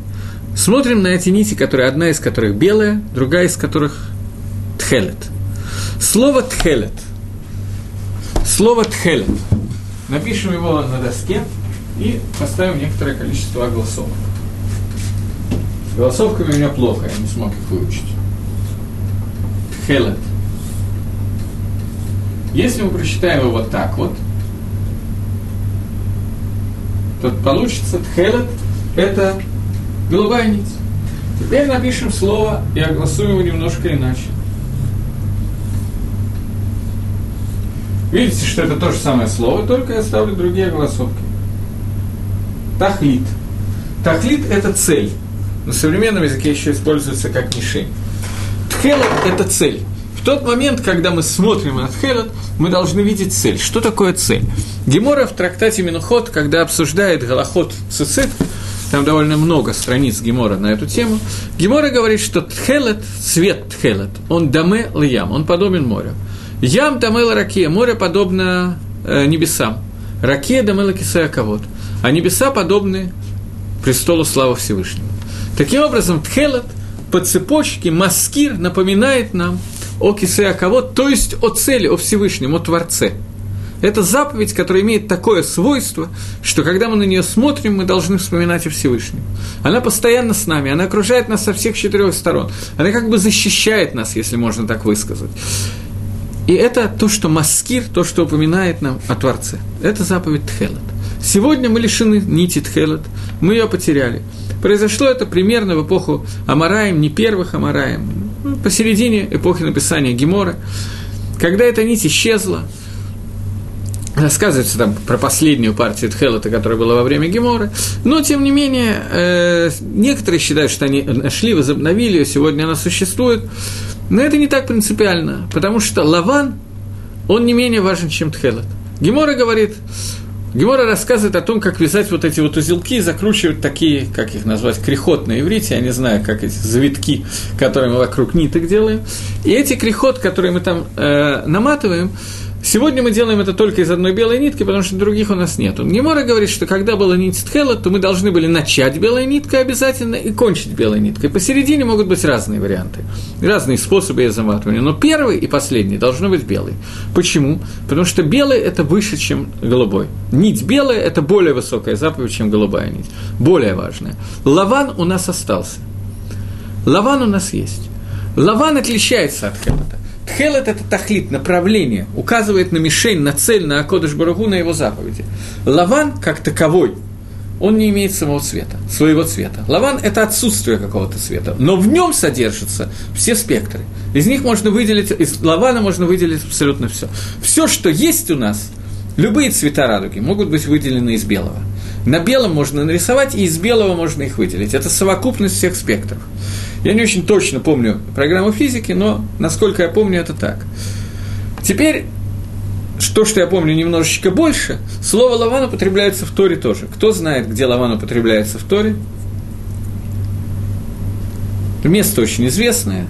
Смотрим на эти нити, которые, одна из которых белая, другая из которых тхелет. Слово тхелет. Слово тхелет – Напишем его на доске и поставим некоторое количество голосовок. С голосовками у меня плохо, я не смог их выучить. Хелет. Если мы прочитаем его вот так вот, то получится тхелет – это голубая нить. Теперь напишем слово и огласуем его немножко иначе. Видите, что это то же самое слово, только я ставлю другие голосовки. Тахлит. Тахлит – это цель. На современном языке еще используется как мишень. Тхелот – это цель. В тот момент, когда мы смотрим на Тхелот, мы должны видеть цель. Что такое цель? Гемора в трактате Минухот, когда обсуждает Галахот Цицит, там довольно много страниц Гемора на эту тему. Гемора говорит, что тхелет, цвет тхелет, он даме льям, он подобен морю. Ям даме раке, море подобно э, небесам. Раке даме лакисая кавод. А небеса подобны престолу славы Всевышнего. Таким образом, тхелет по цепочке маскир напоминает нам о кисея кавод, то есть о цели, о Всевышнем, о Творце – это заповедь, которая имеет такое свойство, что когда мы на нее смотрим, мы должны вспоминать о Всевышнем. Она постоянно с нами, она окружает нас со всех четырех сторон. Она как бы защищает нас, если можно так высказать. И это то, что маскир, то, что упоминает нам о Творце. Это заповедь Тхелет. Сегодня мы лишены нити Тхелет, мы ее потеряли. Произошло это примерно в эпоху Амараем, не первых Амараем, посередине эпохи написания Гемора, когда эта нить исчезла, рассказывается там про последнюю партию Тхелота, которая была во время Гемора, но, тем не менее, э, некоторые считают, что они нашли, возобновили ее, сегодня она существует, но это не так принципиально, потому что Лаван, он не менее важен, чем Тхелот. Гемора говорит, Гемора рассказывает о том, как вязать вот эти вот узелки, закручивать такие, как их назвать, крехот на иврите, я не знаю, как эти завитки, которые мы вокруг ниток делаем. И эти крехот, которые мы там э, наматываем, Сегодня мы делаем это только из одной белой нитки, потому что других у нас нет. Гемора говорит, что когда была нить Тхела, то мы должны были начать белой ниткой обязательно и кончить белой ниткой. Посередине могут быть разные варианты, разные способы ее заматывания. Но первый и последний должны быть белый. Почему? Потому что белый – это выше, чем голубой. Нить белая – это более высокая заповедь, чем голубая нить. Более важная. Лаван у нас остался. Лаван у нас есть. Лаван отличается от Хелота. Тхелет – это тахлит, направление, указывает на мишень, на цель, на Акодыш Барагу, на его заповеди. Лаван, как таковой, он не имеет самого цвета, своего цвета. Лаван – это отсутствие какого-то цвета, но в нем содержатся все спектры. Из них можно выделить, из лавана можно выделить абсолютно все. Все, что есть у нас, любые цвета радуги могут быть выделены из белого. На белом можно нарисовать, и из белого можно их выделить. Это совокупность всех спектров. Я не очень точно помню программу физики, но, насколько я помню, это так. Теперь, то, что я помню немножечко больше, слово «лаван» употребляется в Торе тоже. Кто знает, где «лаван» употребляется в Торе? Место очень известное.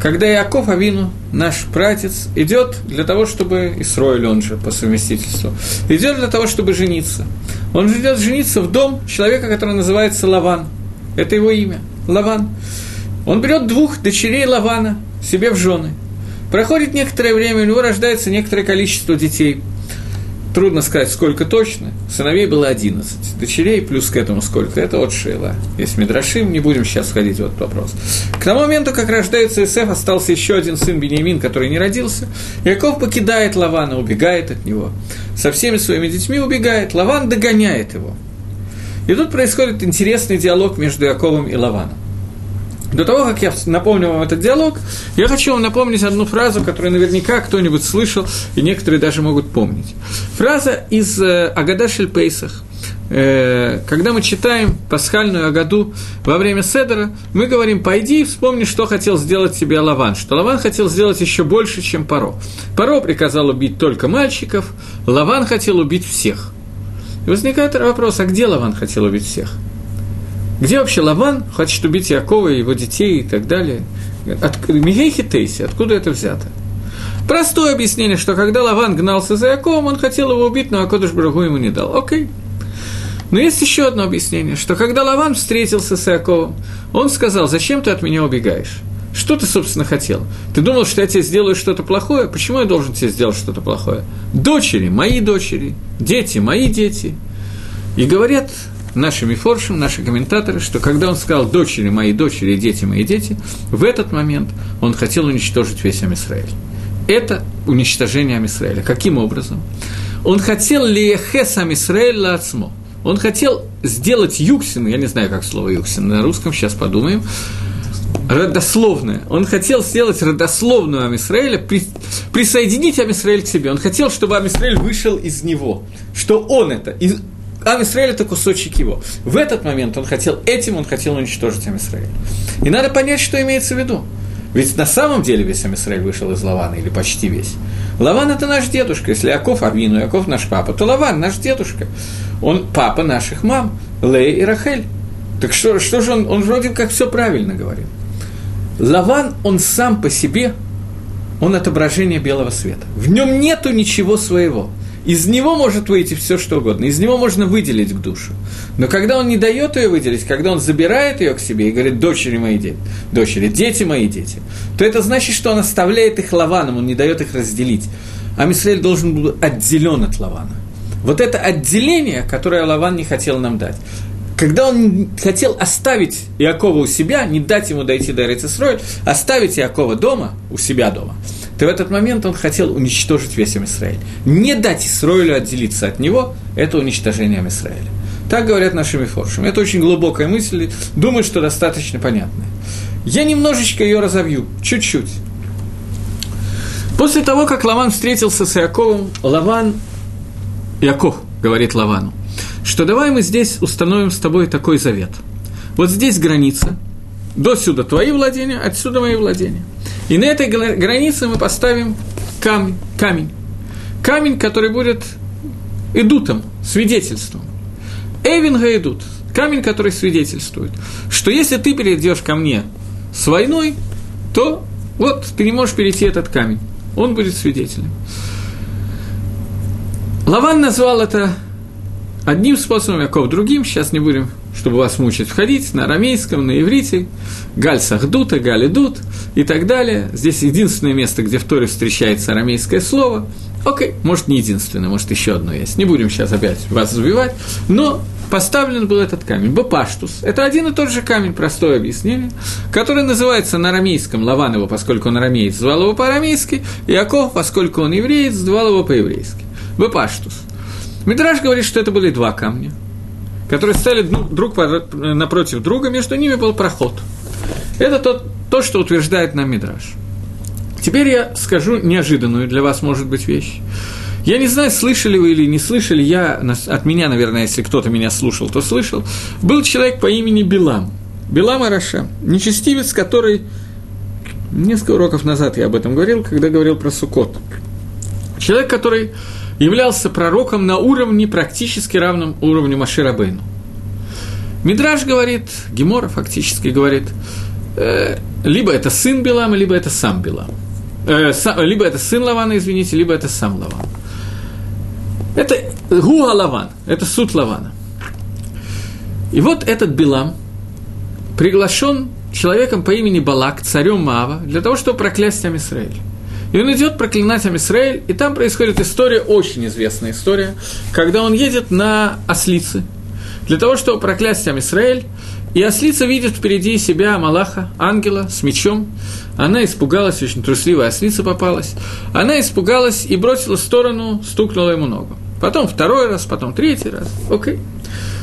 Когда Яков Авину, наш братец, идет для того, чтобы, Исроиль он же по совместительству, идет для того, чтобы жениться. Он же идет жениться в дом человека, который называется Лаван. Это его имя. Лаван. Он берет двух дочерей Лавана себе в жены. Проходит некоторое время, у него рождается некоторое количество детей. Трудно сказать, сколько точно. Сыновей было 11. Дочерей плюс к этому сколько? Это от Шейла. Есть Мидрашим, не будем сейчас ходить в этот вопрос. К тому моменту, как рождается Исеф, остался еще один сын Бениамин, который не родился. Яков покидает Лавана, убегает от него. Со всеми своими детьми убегает. Лаван догоняет его. И тут происходит интересный диалог между Яковом и Лаваном. До того, как я напомню вам этот диалог, я хочу вам напомнить одну фразу, которую наверняка кто-нибудь слышал, и некоторые даже могут помнить. Фраза из э, Агада Шельпейсах. Э, когда мы читаем пасхальную Агаду во время Седера, мы говорим, пойди и вспомни, что хотел сделать тебе Лаван, что Лаван хотел сделать еще больше, чем Паро. Паро приказал убить только мальчиков, Лаван хотел убить всех. И возникает вопрос, а где Лаван хотел убить всех? Где вообще Лаван хочет убить Якова и его детей и так далее? От, Мигейхи Тейси, откуда это взято? Простое объяснение, что когда Лаван гнался за Яковом, он хотел его убить, но Акодыш Брагу ему не дал. Окей. Но есть еще одно объяснение, что когда Лаван встретился с Яковом, он сказал, зачем ты от меня убегаешь? Что ты, собственно, хотел? Ты думал, что я тебе сделаю что-то плохое? Почему я должен тебе сделать что-то плохое? Дочери, мои дочери, дети, мои дети. И говорят наши мифоршим, наши комментаторы, что когда он сказал «дочери мои, дочери, дети мои, дети», в этот момент он хотел уничтожить весь Амисраэль. Это уничтожение Амисраэля. Каким образом? Он хотел лиехес Амисраэль лацмо. Он хотел сделать юксин, я не знаю, как слово юксин на русском, сейчас подумаем, родословное. Он хотел сделать родословную Амисраэля, при, присоединить Амисраэль к себе. Он хотел, чтобы Амисраэль вышел из него, что он это, из, Амисраэль – это кусочек его. В этот момент он хотел, этим он хотел уничтожить Амисраэль. И надо понять, что имеется в виду. Ведь на самом деле весь Амисраэль вышел из Лавана, или почти весь. Лаван – это наш дедушка. Если Яков Авину, Яков наш папа, то Лаван – наш дедушка. Он папа наших мам, Лея и Рахель. Так что, что же он, он вроде как все правильно говорил. Лаван, он сам по себе, он отображение белого света. В нем нету ничего своего. Из него может выйти все, что угодно, из него можно выделить к душу. Но когда он не дает ее выделить, когда он забирает ее к себе и говорит, дочери мои дети, дочери, дети мои дети, то это значит, что он оставляет их лаваном, он не дает их разделить. А Мисраэль должен был отделен от лавана. Вот это отделение, которое Лаван не хотел нам дать. Когда он хотел оставить Иакова у себя, не дать ему дойти до Рецесройль, оставить Иакова дома, у себя дома, то в этот момент он хотел уничтожить весь Израиль. Не дать Исраилю отделиться от него – это уничтожение Израиля. Так говорят нашими форшами. Это очень глубокая мысль, думаю, что достаточно понятная. Я немножечко ее разовью, чуть-чуть. После того, как Лаван встретился с Иаковом, Лаван, Иаков говорит Лавану, что давай мы здесь установим с тобой такой завет. Вот здесь граница, до сюда твои владения, отсюда мои владения. И на этой границе мы поставим камень, камень. Камень, который будет идутом, свидетельством. Эвинга идут. Камень, который свидетельствует, что если ты перейдешь ко мне с войной, то вот ты не можешь перейти этот камень он будет свидетелем. Лаван назвал это одним способом, Яков другим, сейчас не будем, чтобы вас мучить, входить на арамейском, на иврите, Галь Сахдута, Галь Идут и так далее. Здесь единственное место, где в Торе встречается арамейское слово. Окей, может, не единственное, может, еще одно есть. Не будем сейчас опять вас забивать, но поставлен был этот камень, Бапаштус. Это один и тот же камень, простое объяснение, который называется на арамейском, Лаван его, поскольку он арамеец, звал его по-арамейски, Яков, поскольку он евреец, звал его по-еврейски. Бапаштус. Мидраш говорит, что это были два камня, которые стояли друг напротив друга, между ними был проход. Это то, то что утверждает нам Мидраш. Теперь я скажу неожиданную для вас, может быть, вещь. Я не знаю, слышали вы или не слышали, я, от меня, наверное, если кто-то меня слушал, то слышал, был человек по имени Билам. Билам Араша, нечестивец, который... Несколько уроков назад я об этом говорил, когда говорил про Сукот. Человек, который являлся пророком на уровне, практически равном уровню Маширабейну. Мидраж говорит, Гемора фактически говорит, э, либо это сын Билама, либо это сам Билам. Э, са, либо это сын Лавана, извините, либо это сам Лаван. Это Гуа Лаван, это суд Лавана. И вот этот Билам приглашен человеком по имени Балак, царем Мава, для того, чтобы проклясть Амисраэль. И он идет проклинать Амисраэль, и там происходит история, очень известная история, когда он едет на ослице, для того, чтобы проклясть Амисраэль, и ослица видит впереди себя Малаха, ангела с мечом. Она испугалась, очень трусливая ослица попалась. Она испугалась и бросила в сторону, стукнула ему ногу. Потом второй раз, потом третий раз. Окей.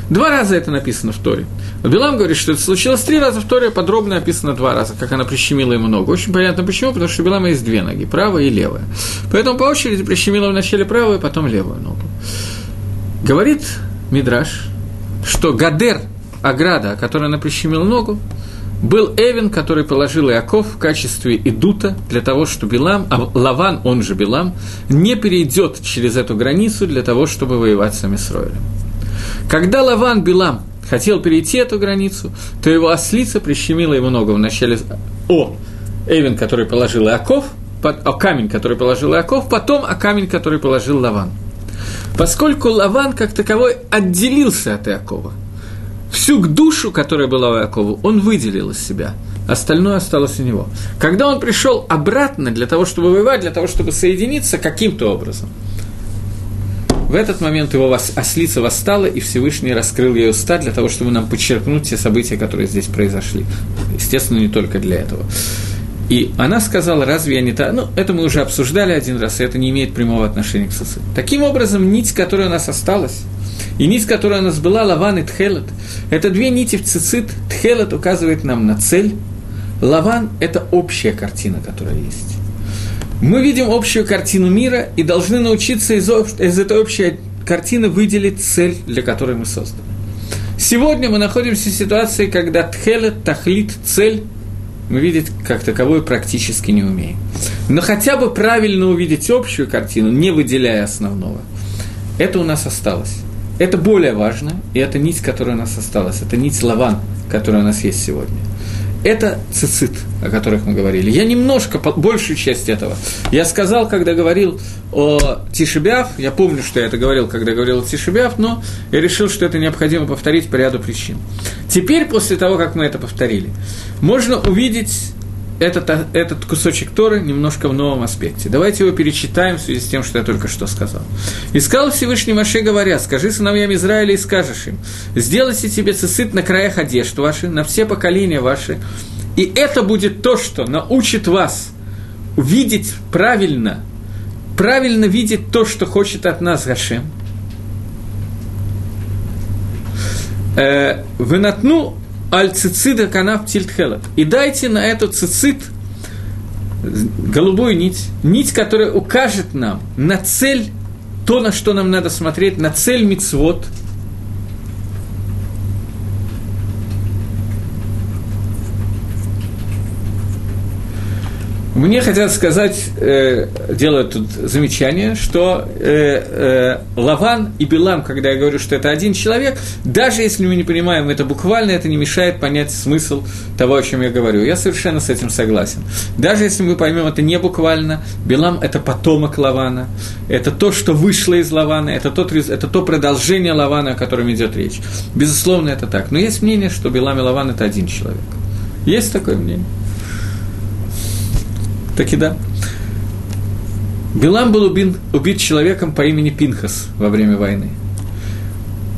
Два раза это написано в Торе. Билам говорит, что это случилось три раза в Торе, подробно описано два раза, как она прищемила ему ногу. Очень понятно почему, потому что у Билама есть две ноги, правая и левая. Поэтому по очереди прищемила вначале правую, потом левую ногу. Говорит Мидраш, что Гадер, ограда, которой она прищемила ногу, был Эвен, который положил Иаков в качестве идута для того, чтобы Билам, а Лаван, он же Билам, не перейдет через эту границу для того, чтобы воевать с Амисроилем. Когда Лаван Билам хотел перейти эту границу, то его ослица прищемила ему ногу в начале о Эвен, который положил Иаков, о камень, который положил Иаков, потом о камень, который положил Лаван. Поскольку Лаван как таковой отделился от Иакова – всю душу, которая была у Якова, он выделил из себя. Остальное осталось у него. Когда он пришел обратно для того, чтобы воевать, для того, чтобы соединиться каким-то образом, в этот момент его ослица восстала, и Всевышний раскрыл ее уста для того, чтобы нам подчеркнуть те события, которые здесь произошли. Естественно, не только для этого. И она сказала, разве я не та... Ну, это мы уже обсуждали один раз, и это не имеет прямого отношения к Сысы. Таким образом, нить, которая у нас осталась, и нить, которая у нас была, Лаван и Тхелет, это две нити в цицит. Тхелет указывает нам на цель. Лаван – это общая картина, которая есть. Мы видим общую картину мира и должны научиться из, из этой общей картины выделить цель, для которой мы созданы. Сегодня мы находимся в ситуации, когда тхелет, тахлит, цель мы видеть как таковую практически не умеем. Но хотя бы правильно увидеть общую картину, не выделяя основного, это у нас осталось. Это более важно, и это нить, которая у нас осталась, это нить Лаван, которая у нас есть сегодня. Это цицит, о которых мы говорили. Я немножко, большую часть этого. Я сказал, когда говорил о Тишебяв, я помню, что я это говорил, когда говорил о Тишебяв, но я решил, что это необходимо повторить по ряду причин. Теперь, после того, как мы это повторили, можно увидеть этот, этот кусочек Торы немножко в новом аспекте. Давайте его перечитаем в связи с тем, что я только что сказал. «И сказал Всевышний Маше, говоря, скажи сыновьям Израиля и скажешь им, сделайте себе цисыт на краях одежд ваши, на все поколения ваши, и это будет то, что научит вас увидеть правильно, правильно видеть то, что хочет от нас Гашем. Э, Вынатну аль цицида канав тильтхелат. И дайте на этот цицит голубую нить, нить, которая укажет нам на цель, то, на что нам надо смотреть, на цель мицвод – Мне хотят сказать, э, делают тут замечание, что э, э, Лаван и Билам, когда я говорю, что это один человек, даже если мы не понимаем это буквально, это не мешает понять смысл того, о чем я говорю. Я совершенно с этим согласен. Даже если мы поймем это не буквально, Билам – это потомок Лавана, это то, что вышло из Лавана, это, тот, это то продолжение Лавана, о котором идет речь. Безусловно, это так. Но есть мнение, что Билам и Лаван – это один человек. Есть такое мнение? Так и да. Билам был убит, убит человеком по имени Пинхас во время войны.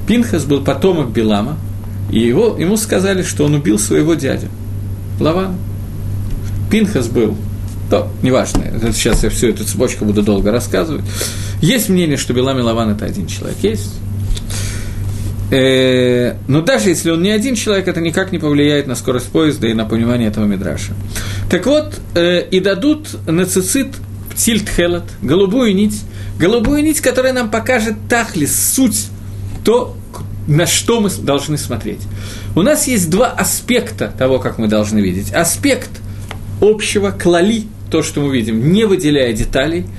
Пинхас был потомок Билама, и его, ему сказали, что он убил своего дядю, Лавана. Пинхас был, то, неважно, сейчас я всю эту цепочку буду долго рассказывать. Есть мнение, что Билам и Лаван – это один человек, есть. Э, но даже если он не один человек, это никак не повлияет на скорость поезда и на понимание этого мидраша. Так вот, э, и дадут на цицит тильт хелот, голубую нить, голубую нить, которая нам покажет тахлис, суть, то, на что мы должны смотреть. У нас есть два аспекта того, как мы должны видеть. Аспект общего, клали, то, что мы видим, не выделяя деталей –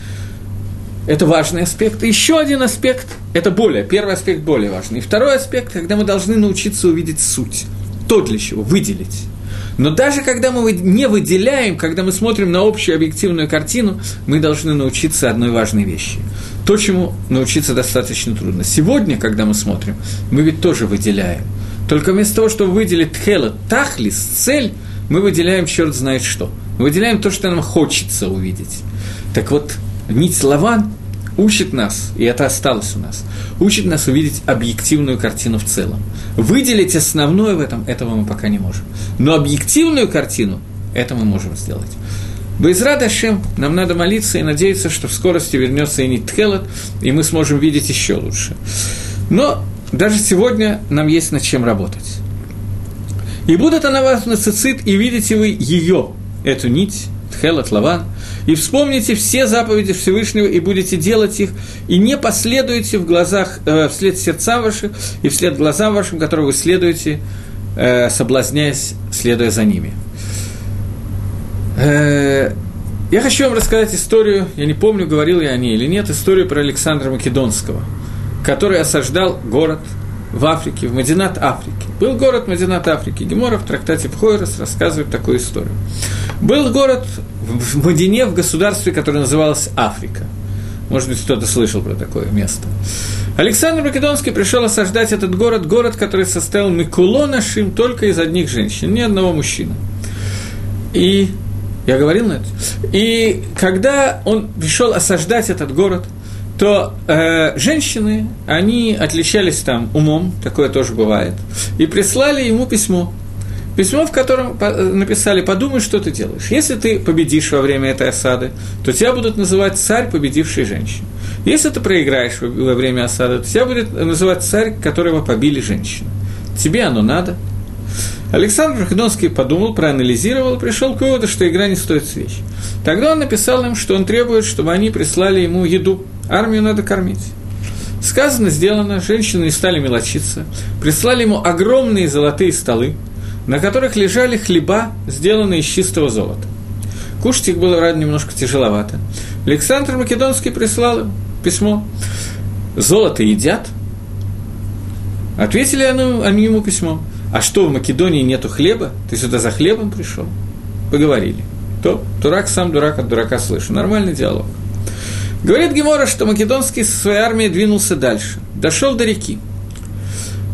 это важный аспект. Еще один аспект – это более, первый аспект более важный. И второй аспект, когда мы должны научиться увидеть суть. То, для чего, выделить. Но даже когда мы не выделяем, когда мы смотрим на общую объективную картину, мы должны научиться одной важной вещи. То, чему научиться достаточно трудно. Сегодня, когда мы смотрим, мы ведь тоже выделяем. Только вместо того, чтобы выделить тхела, тахлис, цель, мы выделяем черт знает что. Мы выделяем то, что нам хочется увидеть. Так вот, нить Лаван учит нас, и это осталось у нас, учит нас увидеть объективную картину в целом. Выделить основное в этом, этого мы пока не можем. Но объективную картину, это мы можем сделать. Безрад Ашем, нам надо молиться и надеяться, что в скорости вернется и Нитхелот, и мы сможем видеть еще лучше. Но даже сегодня нам есть над чем работать. И будет она вас на цицит, и видите вы ее, эту нить, Тхелот, Лаван – и вспомните все заповеди Всевышнего, и будете делать их, и не последуете в глазах, э, вслед сердцам ваших, и вслед глазам вашим, которые вы следуете, э, соблазняясь, следуя за ними. Э, я хочу вам рассказать историю, я не помню, говорил я о ней или нет, историю про Александра Македонского, который осаждал город в Африке, в Мадинат Африки. Был город Мадинат Африки. Гемора в трактате Пхойрос рассказывает такую историю. Был город в Мадине, в государстве, которое называлось Африка. Может быть, кто-то слышал про такое место. Александр Македонский пришел осаждать этот город, город, который состоял Микулона Шим только из одних женщин, ни одного мужчины. И я говорил на это. И когда он пришел осаждать этот город, то э, женщины, они отличались там умом, такое тоже бывает, и прислали ему письмо – Письмо, в котором написали «Подумай, что ты делаешь». Если ты победишь во время этой осады, то тебя будут называть царь, победивший женщин. Если ты проиграешь во время осады, то тебя будет называть царь, которого побили женщины. Тебе оно надо. Александр Македонский подумал, проанализировал пришел к выводу, что игра не стоит свеч. Тогда он написал им, что он требует, чтобы они прислали ему еду. Армию надо кормить. Сказано, сделано, женщины стали мелочиться. Прислали ему огромные золотые столы, на которых лежали хлеба, сделанные из чистого золота. Кушать их было, ради немножко тяжеловато. Александр Македонский прислал им письмо. Золото едят, Ответили они ему письмо. А что, в Македонии нету хлеба? Ты сюда за хлебом пришел? Поговорили. То, дурак сам дурак от дурака слышу. Нормальный диалог. Говорит Гемора, что Македонский со своей армией двинулся дальше. Дошел до реки.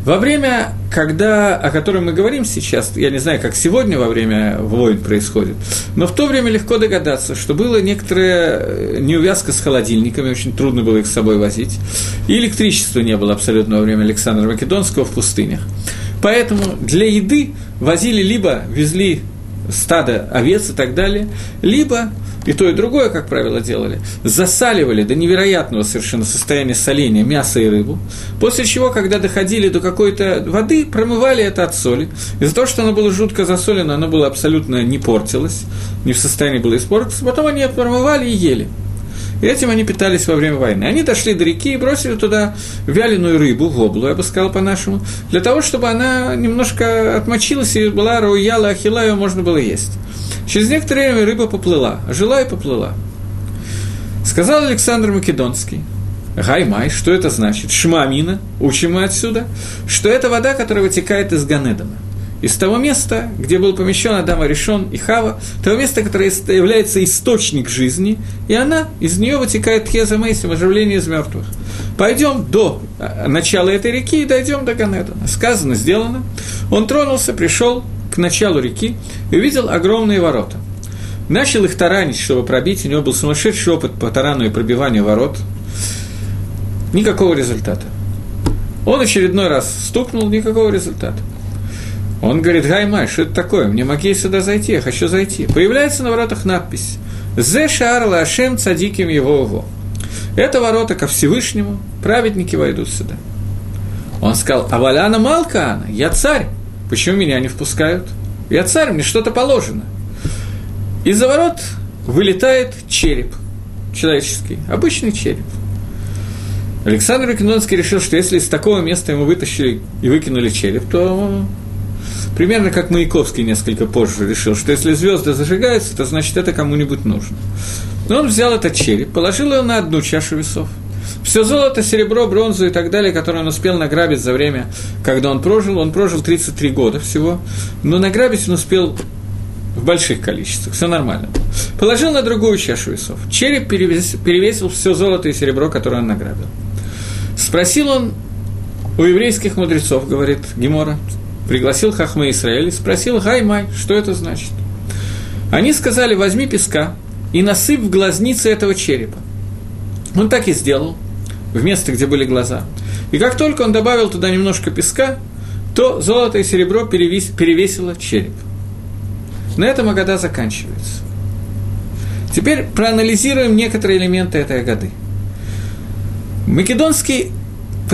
Во время, когда, о котором мы говорим сейчас, я не знаю, как сегодня во время войн происходит, но в то время легко догадаться, что было некоторая э, неувязка с холодильниками, очень трудно было их с собой возить, и электричества не было абсолютно во время Александра Македонского в пустынях. Поэтому для еды возили либо везли стадо овец и так далее, либо и то, и другое, как правило, делали, засаливали до невероятного совершенно состояния соления мясо и рыбу, после чего, когда доходили до какой-то воды, промывали это от соли. Из-за того, что оно было жутко засолено, оно было абсолютно не портилось, не в состоянии было испортиться, потом они промывали и ели. И этим они питались во время войны. Они дошли до реки и бросили туда вяленую рыбу, воблу, я бы сказал по-нашему, для того, чтобы она немножко отмочилась и была руяла, ахила, ее можно было есть. Через некоторое время рыба поплыла, жила и поплыла. Сказал Александр Македонский, Гаймай, что это значит? Шмамина, учим мы отсюда, что это вода, которая вытекает из Ганедана. Из того места, где был помещен Адам Аришон и Хава, того места, которое является источник жизни, и она, из нее вытекает Хеза Мейсим, оживление из мертвых. Пойдем до а, начала этой реки и дойдем до Ганедана. Сказано, сделано. Он тронулся, пришел, к началу реки и увидел огромные ворота. Начал их таранить, чтобы пробить, у него был сумасшедший опыт по тарану и пробиванию ворот. Никакого результата. Он очередной раз стукнул, никакого результата. Он говорит, Гаймай, что это такое? Мне могли сюда зайти, я хочу зайти. Появляется на воротах надпись «Зе шаарла ашем цадиким его его». Это ворота ко Всевышнему, праведники войдут сюда. Он сказал, а Валяна Малкаана, я царь, Почему меня не впускают? Я царь, мне что-то положено. Из-за ворот вылетает череп человеческий, обычный череп. Александр Македонский решил, что если из такого места ему вытащили и выкинули череп, то примерно как Маяковский несколько позже решил, что если звезды зажигаются, то значит это кому-нибудь нужно. Но он взял этот череп, положил его на одну чашу весов – все золото, серебро, бронзу и так далее, которое он успел награбить за время, когда он прожил, он прожил 33 года всего, но награбить он успел в больших количествах, все нормально. Положил на другую чашу весов. Череп перевесил, перевесил все золото и серебро, которое он награбил. Спросил он у еврейских мудрецов, говорит Гемора, пригласил Хахме Израиль, спросил Гаймай, что это значит. Они сказали, возьми песка и насыпь в глазницы этого черепа. Он так и сделал в место, где были глаза. И как только он добавил туда немножко песка, то золото и серебро перевес, перевесило череп. На этом Агада заканчивается. Теперь проанализируем некоторые элементы этой Агады. Македонский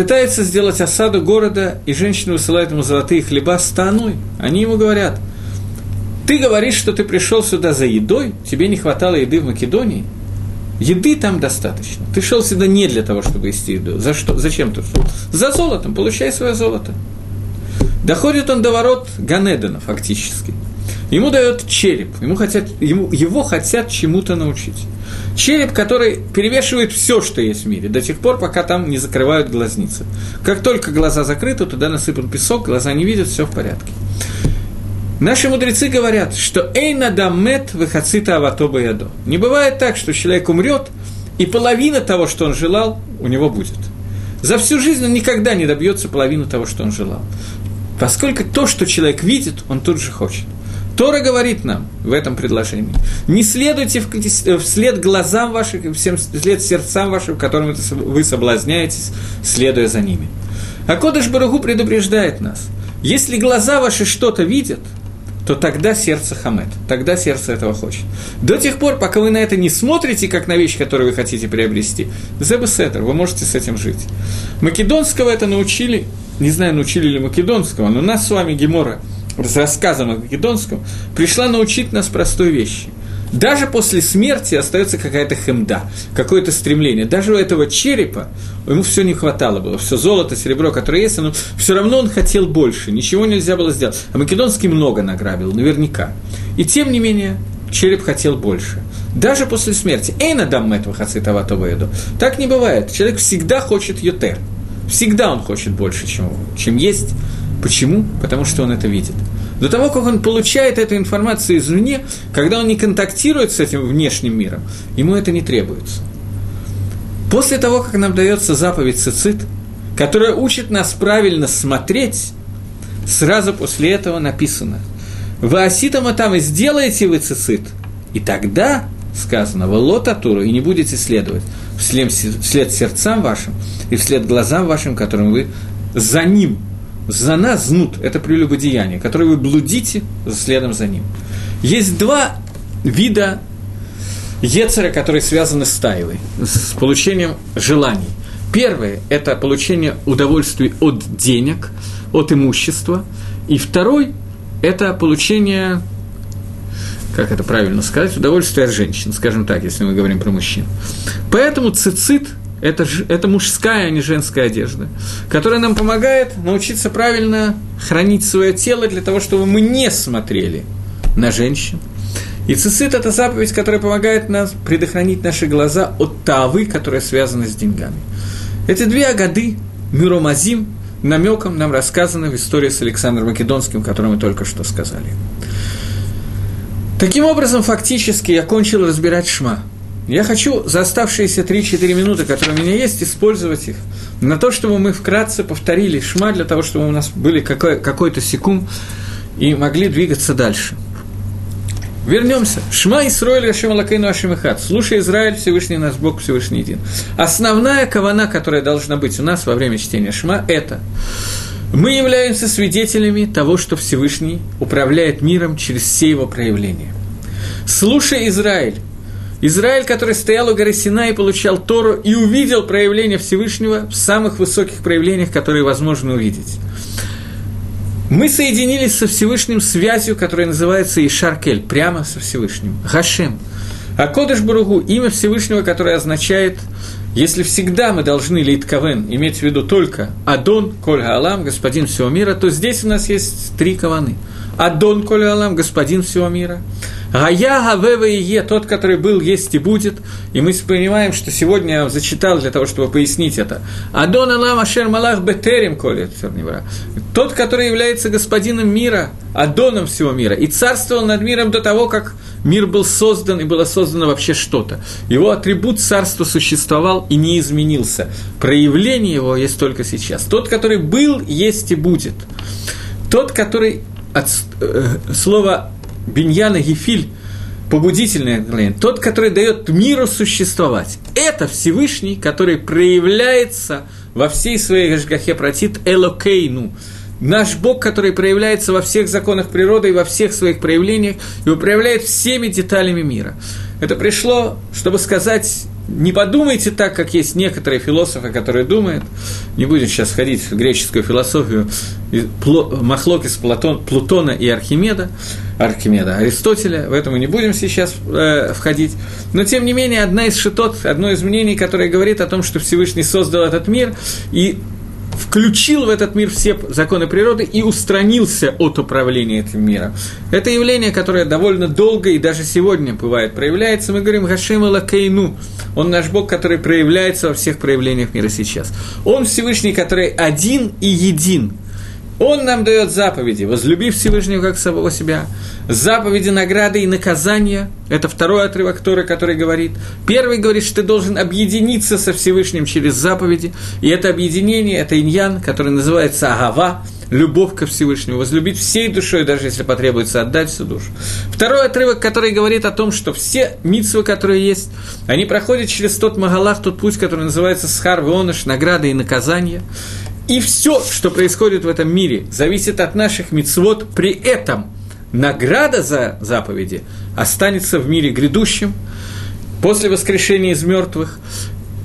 пытается сделать осаду города, и женщина высылает ему золотые хлеба с. Они ему говорят, ты говоришь, что ты пришел сюда за едой, тебе не хватало еды в Македонии – Еды там достаточно. Ты шел сюда не для того, чтобы есть еду. За что? Зачем ты шел? За золотом. Получай свое золото. Доходит он до ворот Ганедена, фактически. Ему дают череп. Ему хотят, ему, его хотят чему-то научить. Череп, который перевешивает все, что есть в мире, до тех пор, пока там не закрывают глазницы. Как только глаза закрыты, туда насыпан песок, глаза не видят, все в порядке. Наши мудрецы говорят, что «Эйна дамет выхацита аватоба ядо». Не бывает так, что человек умрет, и половина того, что он желал, у него будет. За всю жизнь он никогда не добьется половины того, что он желал. Поскольку то, что человек видит, он тут же хочет. Тора говорит нам в этом предложении, не следуйте вслед глазам вашим, всем вслед сердцам вашим, которым вы соблазняетесь, следуя за ними. А Кодыш Барагу предупреждает нас, если глаза ваши что-то видят – то тогда сердце хамет, тогда сердце этого хочет. До тех пор, пока вы на это не смотрите, как на вещь, которую вы хотите приобрести, зебесетер, вы можете с этим жить. Македонского это научили, не знаю, научили ли македонского, но нас с вами Гемора рассказом о македонском пришла научить нас простой вещи – даже после смерти остается какая-то хемда, какое-то стремление. Даже у этого черепа ему все не хватало было. Все золото, серебро, которое есть, но все равно он хотел больше. Ничего нельзя было сделать. А Македонский много награбил, наверняка. И тем не менее, череп хотел больше. Даже после смерти. Эйна дам этого хацитава Так не бывает. Человек всегда хочет йотер. Всегда он хочет больше, чем, чем есть. Почему? Потому что он это видит. До того, как он получает эту информацию извне, когда он не контактирует с этим внешним миром, ему это не требуется. После того, как нам дается заповедь цицит, которая учит нас правильно смотреть, сразу после этого написано «Вы оситама там и сделаете вы цицит», и тогда сказано «Волот Атуру» и не будете следовать вслед, вслед сердцам вашим и вслед глазам вашим, которым вы за ним за нас знут – это прелюбодеяние, которое вы блудите следом за ним. Есть два вида Ецера, которые связаны с тайлой, с получением желаний. Первое – это получение удовольствий от денег, от имущества. И второй – это получение, как это правильно сказать, удовольствия от женщин, скажем так, если мы говорим про мужчин. Поэтому цицит – это, это мужская, а не женская одежда, которая нам помогает научиться правильно хранить свое тело для того, чтобы мы не смотрели на женщин. И цицит – это заповедь, которая помогает нам предохранить наши глаза от тавы, которая связана с деньгами. Эти две агады, Миромазим, намеком нам рассказаны в истории с Александром Македонским, которую мы только что сказали. Таким образом, фактически я кончил разбирать Шма – я хочу за оставшиеся 3-4 минуты, которые у меня есть, использовать их на то, чтобы мы вкратце повторили шма, для того, чтобы у нас были какой- какой-то секунд и могли двигаться дальше. Вернемся. Шма Исроэль Рашим Алакейну Ашимихат. Слушай, Израиль, Всевышний наш Бог, Всевышний един. Основная кавана, которая должна быть у нас во время чтения Шма, это мы являемся свидетелями того, что Всевышний управляет миром через все его проявления. Слушай, Израиль, Израиль, который стоял у горы Сина и получал Тору, и увидел проявление Всевышнего в самых высоких проявлениях, которые возможно увидеть. Мы соединились со Всевышним связью, которая называется Ишаркель, прямо со Всевышним, Гашем. А Кодыш Баругу – имя Всевышнего, которое означает, если всегда мы должны Лейтковен иметь в виду только Адон, Коль Алам, Господин всего мира, то здесь у нас есть три каваны. Адон, Коль Алам, Господин всего мира – Гая Гавева и Е, тот, который был, есть и будет. И мы понимаем, что сегодня я зачитал для того, чтобы пояснить это. Адон Алам Ашер Малах Бетерим Колет Тот, который является господином мира, Адоном всего мира, и царствовал над миром до того, как мир был создан и было создано вообще что-то. Его атрибут царства существовал и не изменился. Проявление его есть только сейчас. Тот, который был, есть и будет. Тот, который от э, слова Биньяна Гефиль, побудительное мгновение, тот, который дает миру существовать. Это Всевышний, который проявляется во всей своей Гашгахе протит Элокейну, наш Бог, который проявляется во всех законах природы и во всех своих проявлениях, и управляет всеми деталями мира. Это пришло, чтобы сказать не подумайте так, как есть некоторые философы, которые думают, не будем сейчас ходить в греческую философию, Махлокис Платон, Плутона и Архимеда, Архимеда, Аристотеля, в этом мы не будем сейчас э, входить. Но, тем не менее, одна из шитот, одно из мнений, которое говорит о том, что Всевышний создал этот мир, и включил в этот мир все законы природы и устранился от управления этим миром. Это явление, которое довольно долго и даже сегодня бывает проявляется. Мы говорим Гашем Лакейну. Он наш Бог, который проявляется во всех проявлениях мира сейчас. Он Всевышний, который один и един. Он нам дает заповеди, возлюби Всевышнего как самого себя. Заповеди, награды и наказания – это второй отрывок Торы, который говорит. Первый говорит, что ты должен объединиться со Всевышним через заповеди. И это объединение – это иньян, который называется агава, любовь ко Всевышнему, возлюбить всей душой, даже если потребуется отдать всю душу. Второй отрывок, который говорит о том, что все митсвы, которые есть, они проходят через тот магалах, тот путь, который называется схар, вионыш, награды и наказания. И все, что происходит в этом мире, зависит от наших мицвод. При этом награда за заповеди останется в мире грядущем, после воскрешения из мертвых.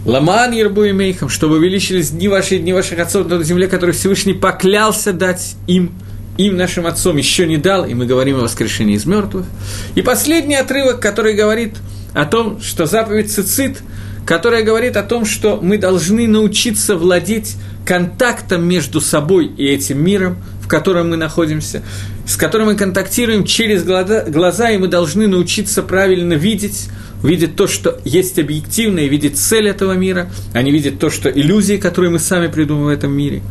Ламан Ербу и Мейхам, чтобы увеличились дни ваши и дни ваших отцов на земле, которые Всевышний поклялся дать им, им, нашим отцом, еще не дал, и мы говорим о воскрешении из мертвых. И последний отрывок, который говорит о том, что заповедь цицит, которая говорит о том, что мы должны научиться владеть контактом между собой и этим миром, в котором мы находимся, с которым мы контактируем через глаза, и мы должны научиться правильно видеть, видеть то, что есть объективно, и видеть цель этого мира, а не видеть то, что иллюзии, которые мы сами придумываем в этом мире.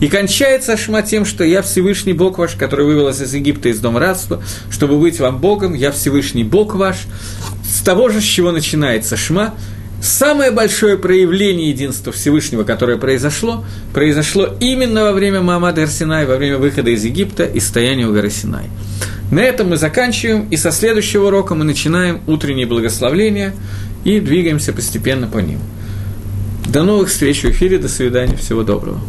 И кончается Ашма тем, что «Я Всевышний Бог ваш, который вывел вас из Египта, из дома рабства, чтобы быть вам Богом, я Всевышний Бог ваш». С того же, с чего начинается Шма, Самое большое проявление единства Всевышнего, которое произошло, произошло именно во время Маамада Арсинай, во время выхода из Египта и стояния у горы Синай. На этом мы заканчиваем, и со следующего урока мы начинаем утренние благословления и двигаемся постепенно по ним. До новых встреч в эфире, до свидания, всего доброго.